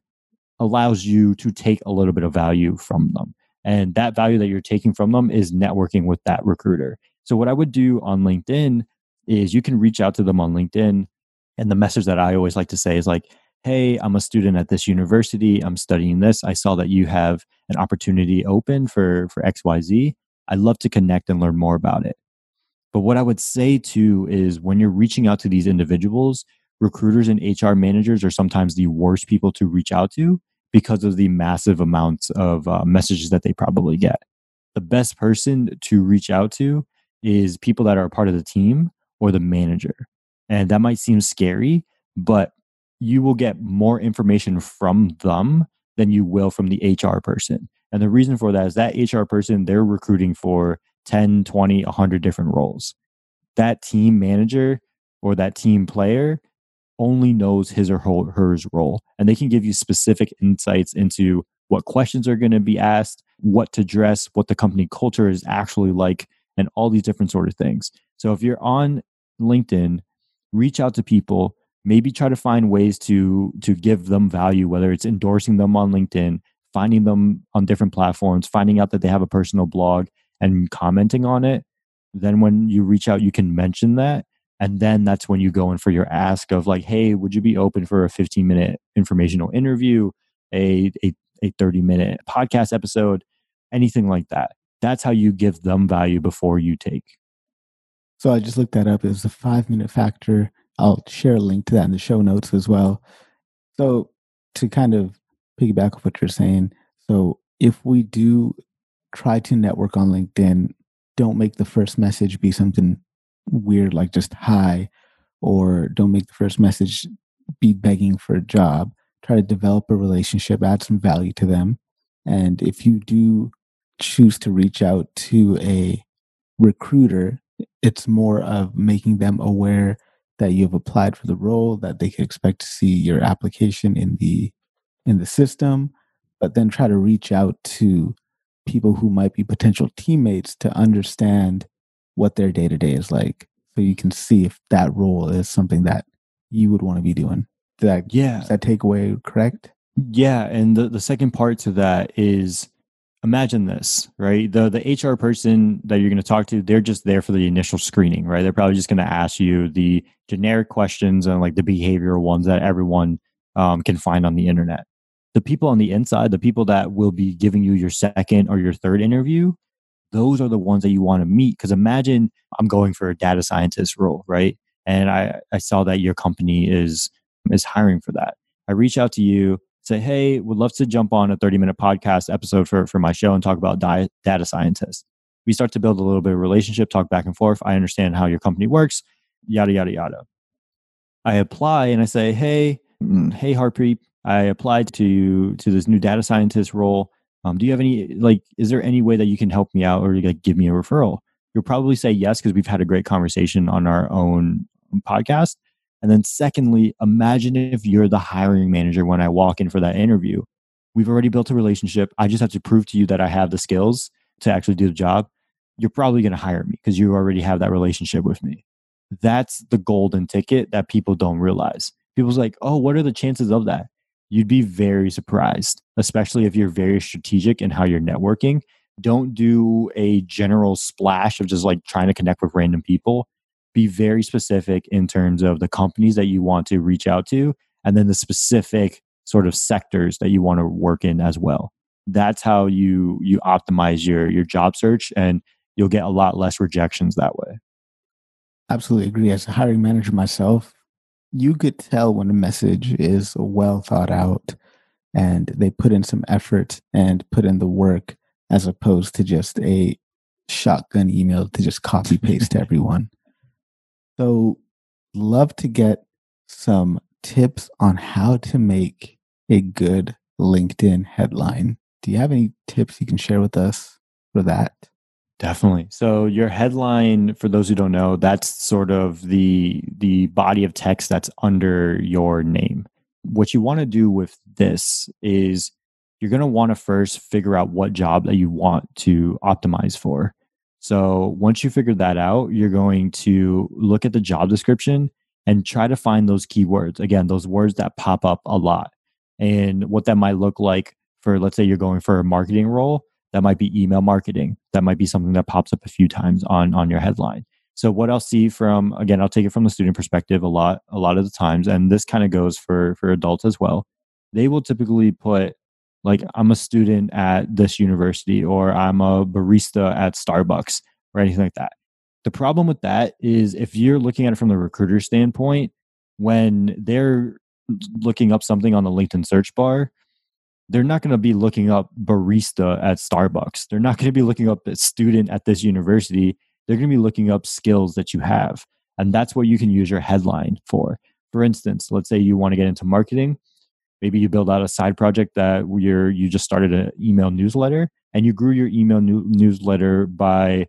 allows you to take a little bit of value from them. And that value that you're taking from them is networking with that recruiter. So, what I would do on LinkedIn is you can reach out to them on LinkedIn. And the message that I always like to say is like, hey, I'm a student at this university. I'm studying this. I saw that you have an opportunity open for, for XYZ. I'd love to connect and learn more about it. But what I would say too is when you're reaching out to these individuals, recruiters and HR managers are sometimes the worst people to reach out to because of the massive amounts of uh, messages that they probably get. The best person to reach out to is people that are part of the team or the manager. And that might seem scary, but you will get more information from them than you will from the HR person. And the reason for that is that HR person, they're recruiting for 10, 20, 100 different roles. That team manager or that team player only knows his or her, role. And they can give you specific insights into what questions are going to be asked, what to dress, what the company culture is actually like, and all these different sort of things. So if you're on LinkedIn, reach out to people, maybe try to find ways to to give them value, whether it's endorsing them on LinkedIn, finding them on different platforms, finding out that they have a personal blog, and commenting on it then when you reach out, you can mention that. And then that's when you go in for your ask of like, hey, would you be open for a 15 minute informational interview, a, a, a 30 minute podcast episode, anything like that? That's how you give them value before you take. So I just looked that up. It's the five minute favor. I'll share a link to that in the show notes as well. So to kind of piggyback off what you're saying, so if we do try to network on LinkedIn, don't make the first message be something weird like just hi, or don't make the first message be begging for a job. Try to develop a relationship, add some value to them. And if you do choose to reach out to a recruiter, it's more of making them aware that you've applied for the role, that they can expect to see your application in the in the system, but then try to reach out to people who might be potential teammates to understand what their day to day is like, so you can see if that role is something that you would want to be doing. Did that, yeah, is that takeaway correct? Yeah, and the the second part to that is imagine this, right? The the HR person that you're going to talk to, they're just there for the initial screening, right? They're probably just going to ask you the generic questions and like the behavioral ones that everyone um, can find on the internet. The people on the inside, the people that will be giving you your second or your third interview, those are the ones that you want to meet. Because imagine I'm going for a data scientist role, right? And I, I saw that your company is is hiring for that. I reach out to you, say, hey, would love to jump on a 30 minute podcast episode for, for my show and talk about di- data scientists. We start to build a little bit of relationship, talk back and forth. I understand how your company works, yada, yada, yada. I apply and I say, hey, mm, hey, Harpreet, I applied to to this new data scientist role. Um, do you have any like? Is there any way that you can help me out or like give me a referral? You'll probably say yes because we've had a great conversation on our own podcast. And then, secondly, imagine if you're the hiring manager when I walk in for that interview. We've already built a relationship. I just have to prove to you that I have the skills to actually do the job. You're probably going to hire me because you already have that relationship with me. That's the golden ticket that people don't realize. People's like, oh, what are the chances of that? You'd be very surprised, especially if you're very strategic in how you're networking. Don't do a general splash of just like trying to connect with random people. Be very specific in terms of the companies that you want to reach out to and then the specific sort of sectors that you want to work in as well. That's how you you optimize your your job search and you'll get a lot less rejections that way. Absolutely agree. As a hiring manager myself you could tell when a message is well thought out and they put in some effort and put in the work as opposed to just a shotgun email to just copy paste to everyone so, love to get some tips on how to make a good LinkedIn headline. Do you have any tips you can share with us for that? Definitely. So your headline, for those who don't know, that's sort of the the body of text that's under your name. What you want to do with this is you're going to want to first figure out what job that you want to optimize for. So once you figure that out, you're going to look at the job description and try to find those keywords. Again, those words that pop up a lot. And what that might look like for, let's say you're going for a marketing role, that might be email marketing. That might be something that pops up a few times on, on your headline. So what I'll see from, again, I'll take it from the student perspective a lot, a lot of the times. And this kind of goes for, for adults as well. They will typically put like I'm a student at this university or I'm a barista at Starbucks or anything like that. The problem with that is if you're looking at it from the recruiter standpoint, when they're looking up something on the LinkedIn search bar, they're not going to be looking up barista at Starbucks. They're not going to be looking up a student at this university. They're going to be looking up skills that you have. And that's what you can use your headline for. For instance, let's say you want to get into marketing maybe you build out a side project that you're you just started an email newsletter and you grew your email new, newsletter by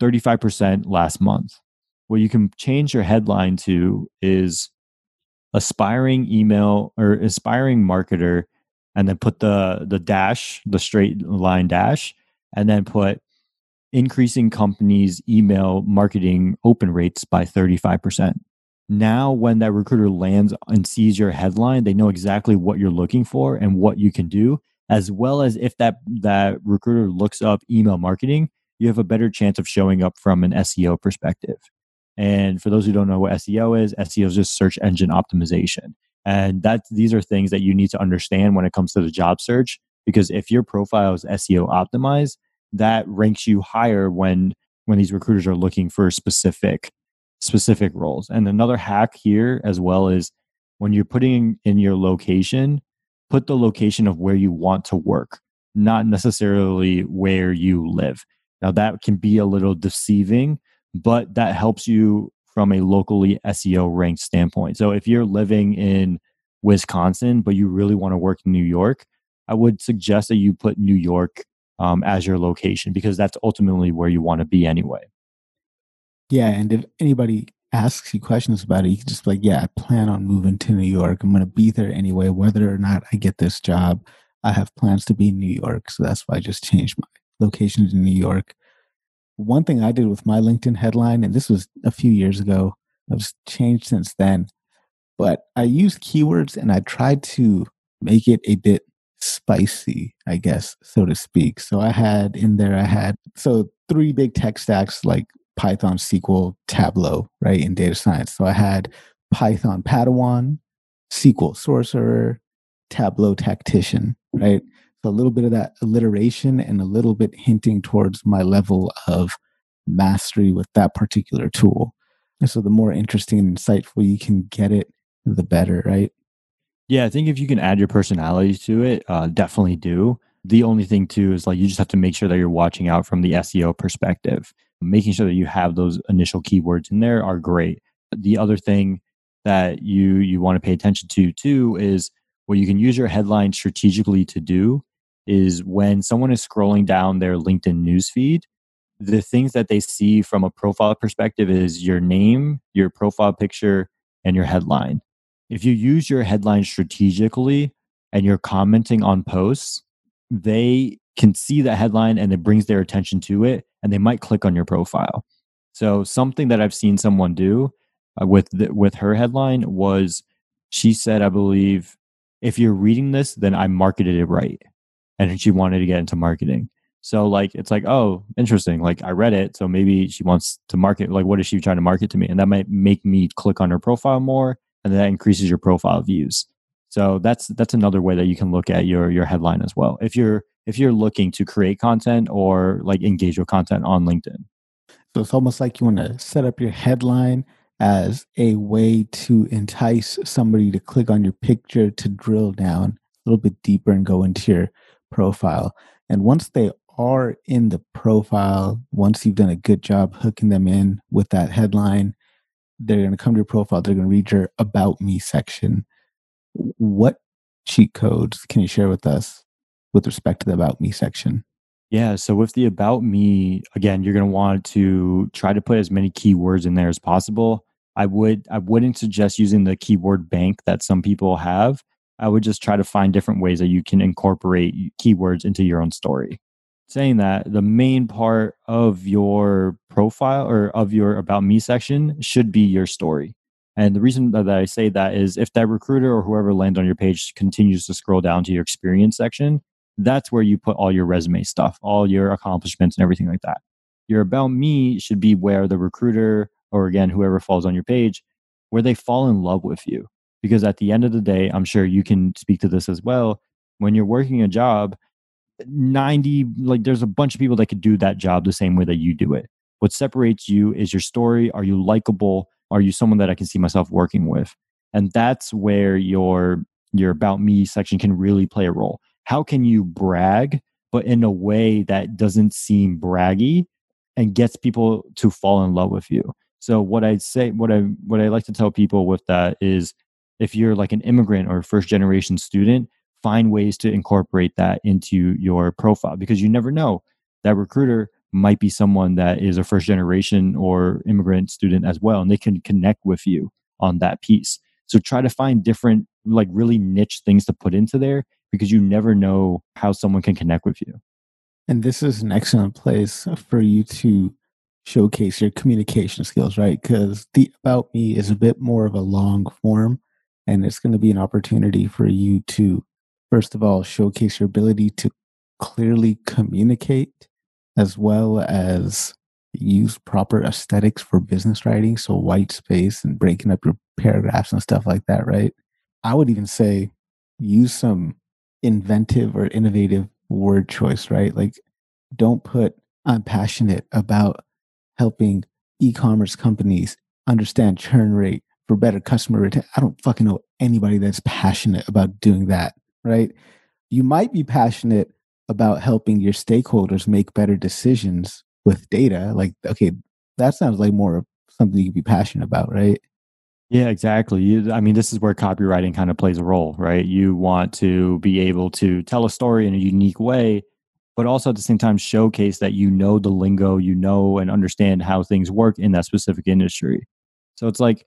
35% last month what you can change your headline to is aspiring email or aspiring marketer and then put the the dash the straight line dash and then put increasing companies email marketing open rates by 35% now when that recruiter lands and sees your headline they know exactly what you're looking for and what you can do as well as if that that recruiter looks up email marketing you have a better chance of showing up from an SEO perspective. And for those who don't know what SEO is, SEO is just search engine optimization. And that these are things that you need to understand when it comes to the job search because if your profile is SEO optimized, that ranks you higher when when these recruiters are looking for specific specific roles. And another hack here as well is when you're putting in your location, put the location of where you want to work, not necessarily where you live. Now that can be a little deceiving, but that helps you from a locally SEO ranked standpoint. So if you're living in Wisconsin, but you really want to work in New York, I would suggest that you put New York um, as your location because that's ultimately where you want to be anyway. Yeah, and if anybody asks you questions about it, you can just be like, "Yeah, I plan on moving to New York. I'm going to be there anyway, whether or not I get this job. I have plans to be in New York, so that's why I just changed my location to New York." One thing I did with my LinkedIn headline, and this was a few years ago, I've changed since then, but I used keywords and I tried to make it a bit spicy, I guess, so to speak. So I had in there, I had so three big tech stacks like Python, SQL, Tableau, right, in data science. So I had Python Padawan, SQL Sorcerer, Tableau Tactician, right? A little bit of that alliteration and a little bit hinting towards my level of mastery with that particular tool. And so the more interesting and insightful you can get it, the better, right? Yeah, I think if you can add your personality to it, uh, definitely do. The only thing too is like you just have to make sure that you're watching out from the SEO perspective. Making sure that you have those initial keywords in there are great. The other thing that you you want to pay attention to too is what you can use your headline strategically to do is when someone is scrolling down their LinkedIn newsfeed, the things that they see from a profile perspective is your name, your profile picture, and your headline if you use your headline strategically and you're commenting on posts, they can see that headline and it brings their attention to it and they might click on your profile. So something that I've seen someone do uh, with the, with her headline was she said I believe if you're reading this then I marketed it right. And she wanted to get into marketing. So like it's like oh interesting like I read it so maybe she wants to market like what is she trying to market to me and that might make me click on her profile more and that increases your profile views. So that's that's another way that you can look at your your headline as well. If you're if you're looking to create content or like engage with content on LinkedIn. So it's almost like you want to set up your headline as a way to entice somebody to click on your picture to drill down a little bit deeper and go into your profile. And once they are in the profile, once you've done a good job hooking them in with that headline, they're going to come to your profile they're going to read your about me section. What cheat codes can you share with us with respect to the about me section? Yeah so with the about me again you're going to want to try to put as many keywords in there as possible. I would i wouldn't suggest using the keyword bank that some people have i would just try to find different ways that you can incorporate keywords into your own story. Saying that the main part of your profile or of your about me section should be your story. And the reason that i say that is if that recruiter or whoever lands on your page continues to scroll down to your experience section that's where you put all your resume stuff all your accomplishments and everything like that. Your about me should be where the recruiter or again whoever falls on your page where they fall in love with you because at the end of the day i'm sure you can speak to this as well when you're working a job 90 like there's a bunch of people that could do that job the same way that you do it. What separates you is your story. Are you likable? Are you someone that i can see myself working with? And that's where your your about me section can really play a role. How can you brag but in a way that doesn't seem braggy and gets people to fall in love with you? So what i'd say what i what i like to tell people with that is if you're like an immigrant or a first generation student find ways to incorporate that into your profile because you never know that recruiter might be someone that is a first generation or immigrant student as well and they can connect with you on that piece. So try to find different like really niche things to put into there because you never know how someone can connect with you. And this is an excellent place for you to showcase your communication skills right? Because the about me is a bit more of a long form and it's going to be an opportunity for you to first of all, showcase your ability to clearly communicate as well as use proper aesthetics for business writing. So, white space and breaking up your paragraphs and stuff like that, right? I would even say use some inventive or innovative word choice, right? Like, don't put, I'm passionate about helping e commerce companies understand churn rate for better customer retention. I don't fucking know anybody that's passionate about doing that, right? You might be passionate about helping your stakeholders make better decisions with data. Like, okay, that sounds like more of something you could be passionate about, right? Yeah, exactly. You, I mean, this is where copywriting kind of plays a role, right? You want to be able to tell a story in a unique way, but also at the same time showcase that you know the lingo, you know and understand how things work in that specific industry. So it's like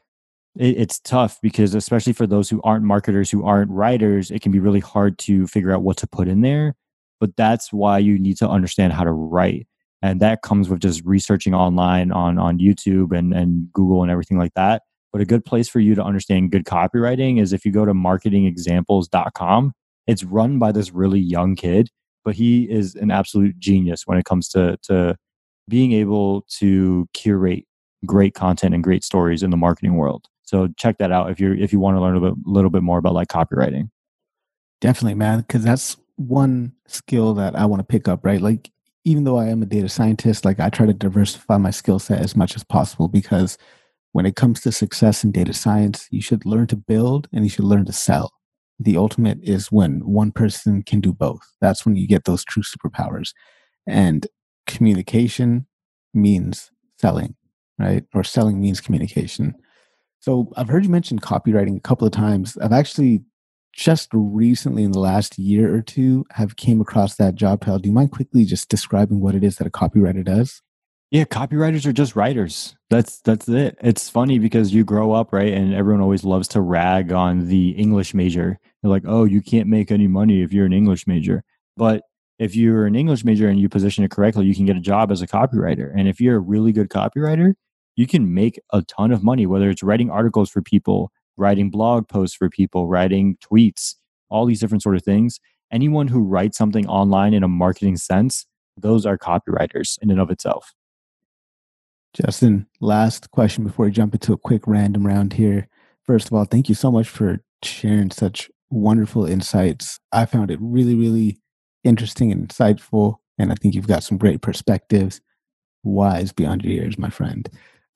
it, it's tough because especially for those who aren't marketers, who aren't writers, it can be really hard to figure out what to put in there. But that's why you need to understand how to write. And that comes with just researching online on on YouTube and, and Google and everything like that. But a good place for you to understand good copywriting is if you go to marketingexamples.com. It's run by this really young kid, but he is an absolute genius when it comes to to being able to curate great content and great stories in the marketing world. So check that out if you're if you want to learn a bit, little bit more about like copywriting. Definitely, man, because that's one skill that I want to pick up. Right, like even though I am a data scientist, like I try to diversify my skill set as much as possible because when it comes to success in data science, you should learn to build and you should learn to sell. The ultimate is when one person can do both. That's when you get those true superpowers. And communication means selling right? Or selling means communication. So I've heard you mention copywriting a couple of times. I've actually just recently in the last year or two have came across that job title. Do you mind quickly just describing what it is that a copywriter does? Yeah, copywriters are just writers. That's that's it. It's funny because you grow up, right? And everyone always loves to rag on the English major. They're like, "Oh, you can't make any money if you're an English major." But if you're an English major and you position it correctly, you can get a job as a copywriter. And if you're a really good copywriter, you can make a ton of money, whether it's writing articles for people, writing blog posts for people, writing tweets, all these different sort of things. Anyone who writes something online in a marketing sense, those are copywriters in and of itself. Justin, last question before we jump into a quick random round here. First of all, thank you so much for sharing such wonderful insights. I found it really, really interesting and insightful. And I think you've got some great perspectives. Wise beyond your years, my friend.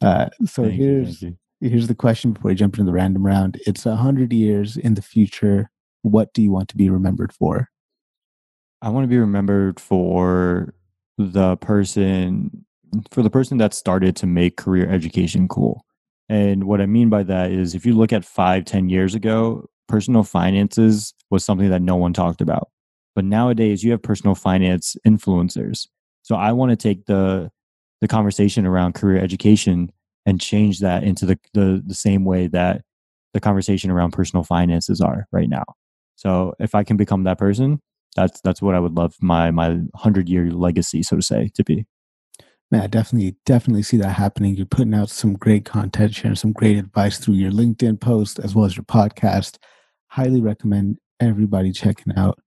Uh, so thank here's you, you. here's the question before we jump into the random round. It's a hundred years in the future. What do you want to be remembered for? I want to be remembered for the person for the person that started to make career education cool. And what I mean by that is if you look at five, ten years ago, personal finances was something that no one talked about. But nowadays you have personal finance influencers. So I want to take the the conversation around career education and change that into the, the, the same way that the conversation around personal finances are right now. So if I can become that person, that's that's what I would love my my hundred year legacy, so to say, to be. Man, I definitely definitely see that happening. You're putting out some great content, sharing some great advice through your LinkedIn post as well as your podcast. Highly recommend everybody checking out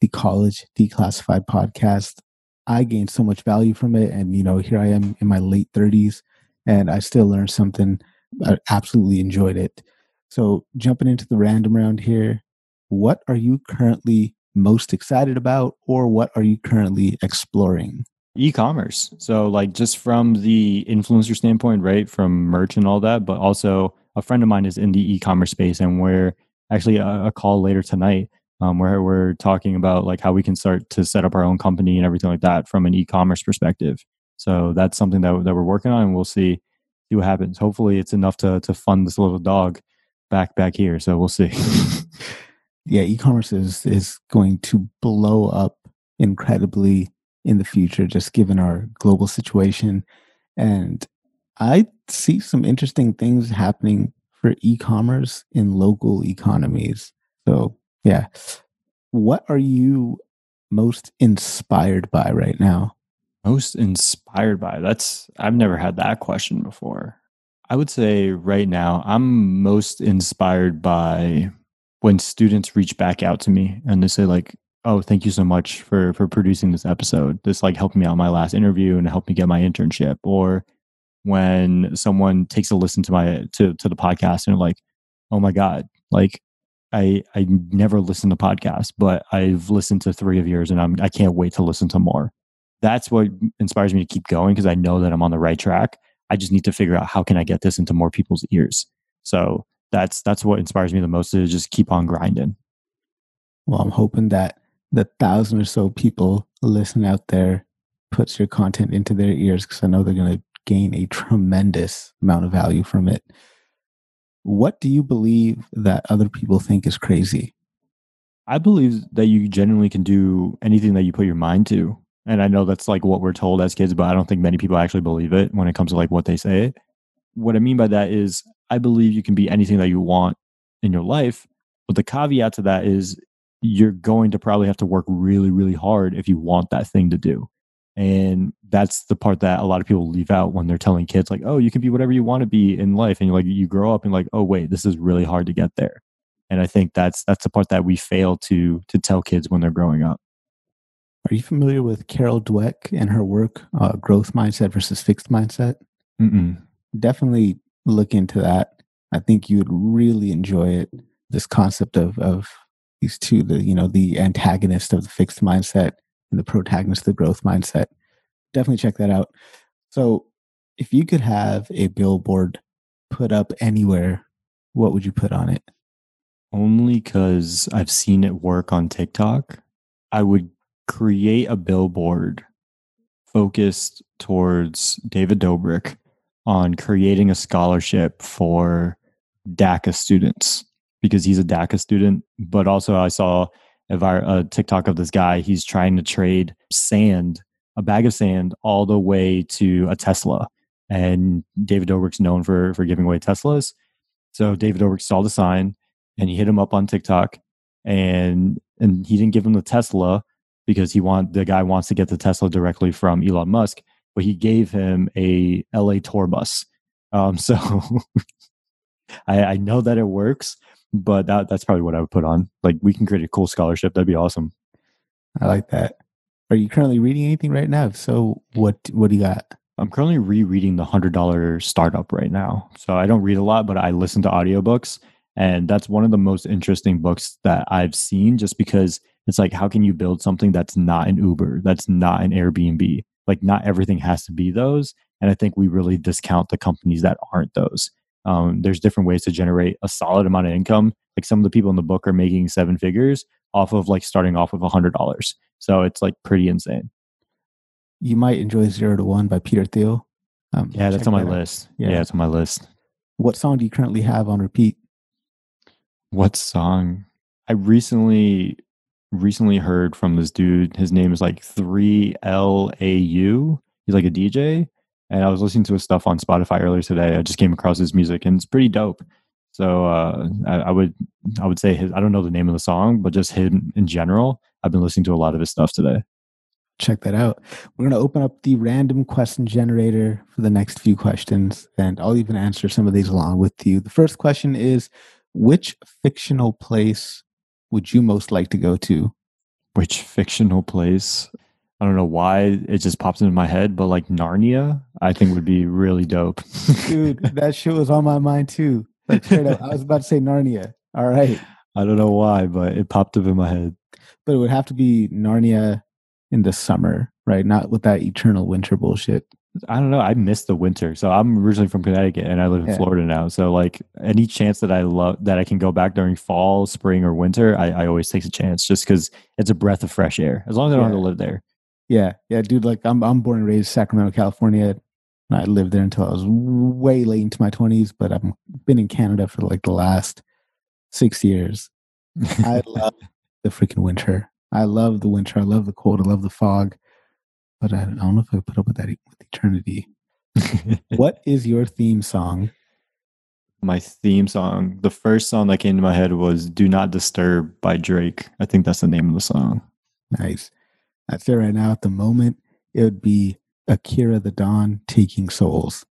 the College Declassified podcast. I gained so much value from it. And, you know, here I am in my late 30s and I still learned something. I absolutely enjoyed it. So, jumping into the random round here, what are you currently most excited about or what are you currently exploring? E-commerce. So like just from the influencer standpoint, right? From merch and all that, but also a friend of mine is in the e-commerce space and we're actually a, a call later tonight um, where we're talking about like how we can start to set up our own company and everything like that from an e-commerce perspective. So that's something that that we're working on, and we'll see see what happens. Hopefully, it's enough to to fund this little dog back back here. So we'll see. yeah, e-commerce is is going to blow up incredibly in the future, just given our global situation. And I see some interesting things happening for e-commerce in local economies. So yeah. What are you most inspired by right now? Most inspired by? That's, I've never had that question before. I would say right now, I'm most inspired by when students reach back out to me and they say, like, oh, thank you so much for for producing this episode. This like helped me out my last interview and helped me get my internship. Or when someone takes a listen to my to to the podcast and like, oh my god, like I I never listen to podcasts, but I've listened to three of yours and I'm I can't wait to listen to more. That's what inspires me to keep going because I know that I'm on the right track. I just need to figure out how can I get this into more people's ears. So that's that's what inspires me the most to just keep on grinding. Well, I'm hoping that the thousand or so people listening out there puts your content into their ears because I know they're going to gain a tremendous amount of value from it. What do you believe that other people think is crazy? I believe that you genuinely can do anything that you put your mind to. And I know that's like what we're told as kids, but I don't think many people actually believe it when it comes to like what they say. What I mean by that is I believe you can be anything that you want in your life. But the caveat to that is you're going to probably have to work really, really hard if you want that thing to do. And that's the part that a lot of people leave out when they're telling kids, like, oh, you can be whatever you want to be in life. And you're like, you grow up and like, oh, wait, this is really hard to get there. And I think that's that's the part that we fail to to tell kids when they're growing up. Are you familiar with Carol Dweck and her work, uh, Growth Mindset versus Fixed Mindset? Mm-mm. Definitely look into that. I think you would really enjoy it. This concept of of these two, the you know the antagonist of the fixed mindset and the protagonist of the growth mindset. Definitely check that out. So, if you could have a billboard put up anywhere, what would you put on it? Only because I've seen it work on TikTok. I would create a billboard focused towards David Dobrik on creating a scholarship for DACA students because he's a DACA student. But also, I saw a, a TikTok of this guy. He's trying to trade sand, a bag of sand, all the way to a Tesla. And David Dobrik's known for for giving away Teslas. So David Dobrik saw the sign and he hit him up on TikTok, and and he didn't give him the Tesla because he want the guy wants to get the Tesla directly from Elon Musk, but he gave him a LA tour bus. Um, so I, I know that it works, but that that's probably what I would put on. Like we can create a cool scholarship. That'd be awesome. I like that. Are you currently reading anything right now? If so, what what do you got? I'm currently rereading the hundred dollar startup right now. So I don't read a lot, but I listen to audiobooks. And that's one of the most interesting books that I've seen just because it's like, how can you build something that's not an Uber, that's not an Airbnb? Like, not everything has to be those. And I think we really discount the companies that aren't those. Um, there's different ways to generate a solid amount of income. Like some of the people in the book are making seven figures off of like starting off with a hundred dollars. So it's like pretty insane. You might enjoy Zero to One by Peter Thiel. Um, yeah, that's on my that list. Yeah. yeah, it's on my list. What song do you currently have on repeat? What song? I recently recently heard from this dude. His name is like 3LAU. He's like a DJ and I was listening to his stuff on Spotify earlier today. I just came across his music, and it's pretty dope. So uh, I, I, would I would say his. I don't know the name of the song, but just him in general. I've been listening to a lot of his stuff today. Check that out. We're going to open up the random question generator for the next few questions, and I'll even answer some of these along with you. The first question is Which fictional place would you most like to go to? Which fictional place? I don't know why it just pops into my head, but like Narnia, I think would be really dope. Dude, that shit was on my mind too. Like straight up, I was about to say Narnia. All right. I don't know why, but it popped up in my head. But it would have to be Narnia in the summer, right? Not with that eternal winter bullshit. I don't know. I miss the winter. So I'm originally from Connecticut and I live in yeah. Florida now. So like any chance that I love that I can go back during fall, spring, or winter, I, I always take a chance just because it's a breath of fresh air. As long as I don't yeah. have to live there. Yeah, yeah, dude. Like I'm, I'm born and raised in Sacramento, California. and I lived there until I was way late into my twenties, but I've been in Canada for like the last six years. I love the freaking winter. I love the winter. I love the cold. I love the fog. But I, I don't know if I put up with that with eternity. what is your theme song? My theme song, the first song that came to my head was "Do Not Disturb" by Drake. I think that's the name of the song. Nice. I'd say right now at the moment, it would be Akira the Don taking souls.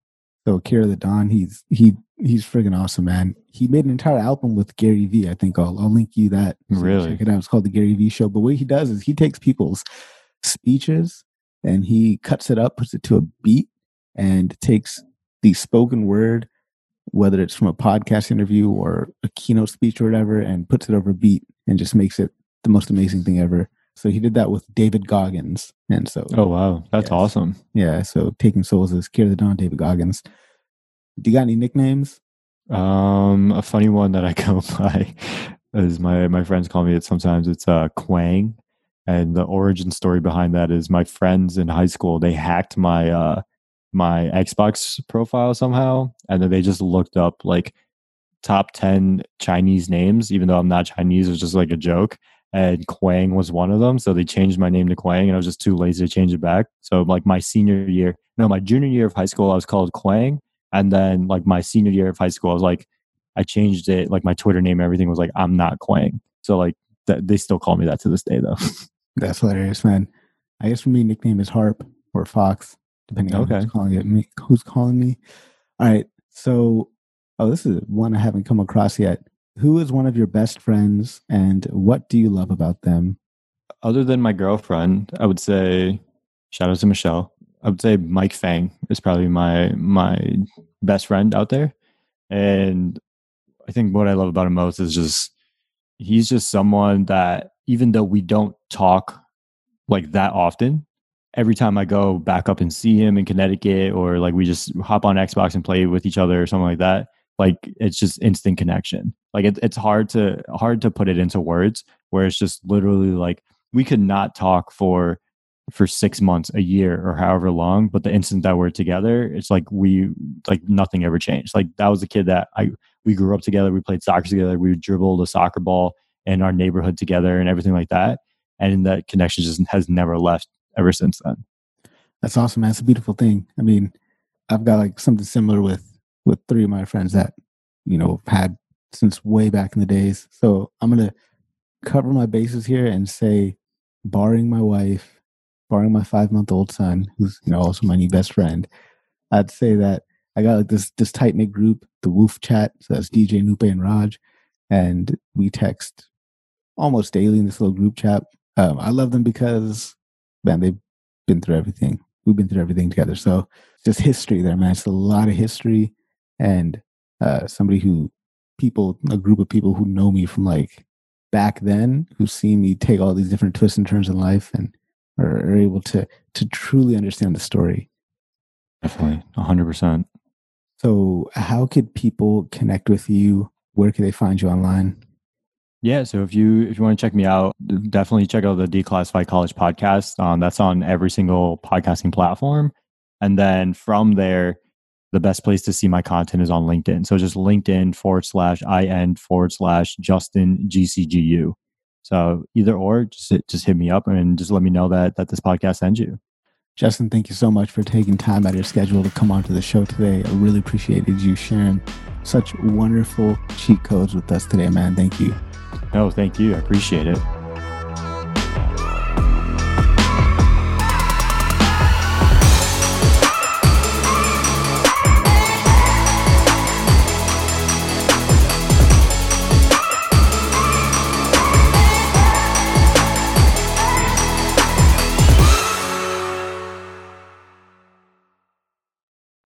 So Akira the Don, he's he he's friggin' awesome, man. He made an entire album with Gary Vee. I think I'll I'll link you that. So really? Check it out. It's called the Gary Vee Show. But what he does is he takes people's speeches and he cuts it up, puts it to a beat, and takes the spoken word, whether it's from a podcast interview or a keynote speech or whatever, and puts it over a beat and just makes it the most amazing thing ever. So he did that with David Goggins. And so Oh wow. That's yes. awesome. Yeah. So Taking Souls is Kira the Don, David Goggins. Do you got any nicknames? Um a funny one that I go by is my my friends call me it sometimes. It's uh Quang. And the origin story behind that is my friends in high school, they hacked my uh my Xbox profile somehow and then they just looked up like top 10 Chinese names, even though I'm not Chinese, it was just like a joke and Quang was one of them. So they changed my name to Quang, and I was just too lazy to change it back. So like my senior year, no, my junior year of high school, I was called Quang, and then like my senior year of high school, I was like, I changed it. Like my Twitter name, everything was like, I'm not Quang. So like th- they still call me that to this day, though. That's hilarious, man. I guess for me, nickname is Harp or Fox, depending on okay. who's calling it me. Who's calling me? All right. So, oh, this is one I haven't come across yet. Who is one of your best friends and what do you love about them? Other than my girlfriend, I would say shout out to Michelle. I would say Mike Fang is probably my my best friend out there. And I think what I love about him most is just he's just someone that even though we don't talk like that often, every time I go back up and see him in Connecticut or like we just hop on Xbox and play with each other or something like that, like it's just instant connection like it, it's hard to hard to put it into words where it's just literally like we could not talk for for six months a year or however long but the instant that we're together it's like we like nothing ever changed. Like that was a kid that i we grew up together we played soccer together we dribbled a soccer ball in our neighborhood together and everything like that and that connection just has never left ever since then. That's awesome man. that's a beautiful thing. I mean i've got like something similar with with three of my friends that you know had since way back in the days. So I'm gonna cover my bases here and say, barring my wife, barring my five month old son, who's you know also my new best friend, I'd say that I got like this this tight knit group, the Woof Chat. So that's DJ Nupe and Raj, and we text almost daily in this little group chat. Um, I love them because man, they've been through everything. We've been through everything together. So just history there, man. It's a lot of history and uh, somebody who people, a group of people who know me from like back then, who see me take all these different twists and turns in life and are, are able to to truly understand the story. Definitely, hundred percent. So, how could people connect with you? Where can they find you online? Yeah, so if you if you want to check me out, definitely check out the Declassified College podcast. Um, that's on every single podcasting platform, and then from there, the best place to see my content is on LinkedIn. So just LinkedIn forward slash IN forward slash Justin GCGU. So either or, just just hit me up and just let me know that that this podcast sends you. Justin, thank you so much for taking time out of your schedule to come onto the show today. I really appreciated you sharing such wonderful cheat codes with us today, man. Thank you. No, thank you. I appreciate it.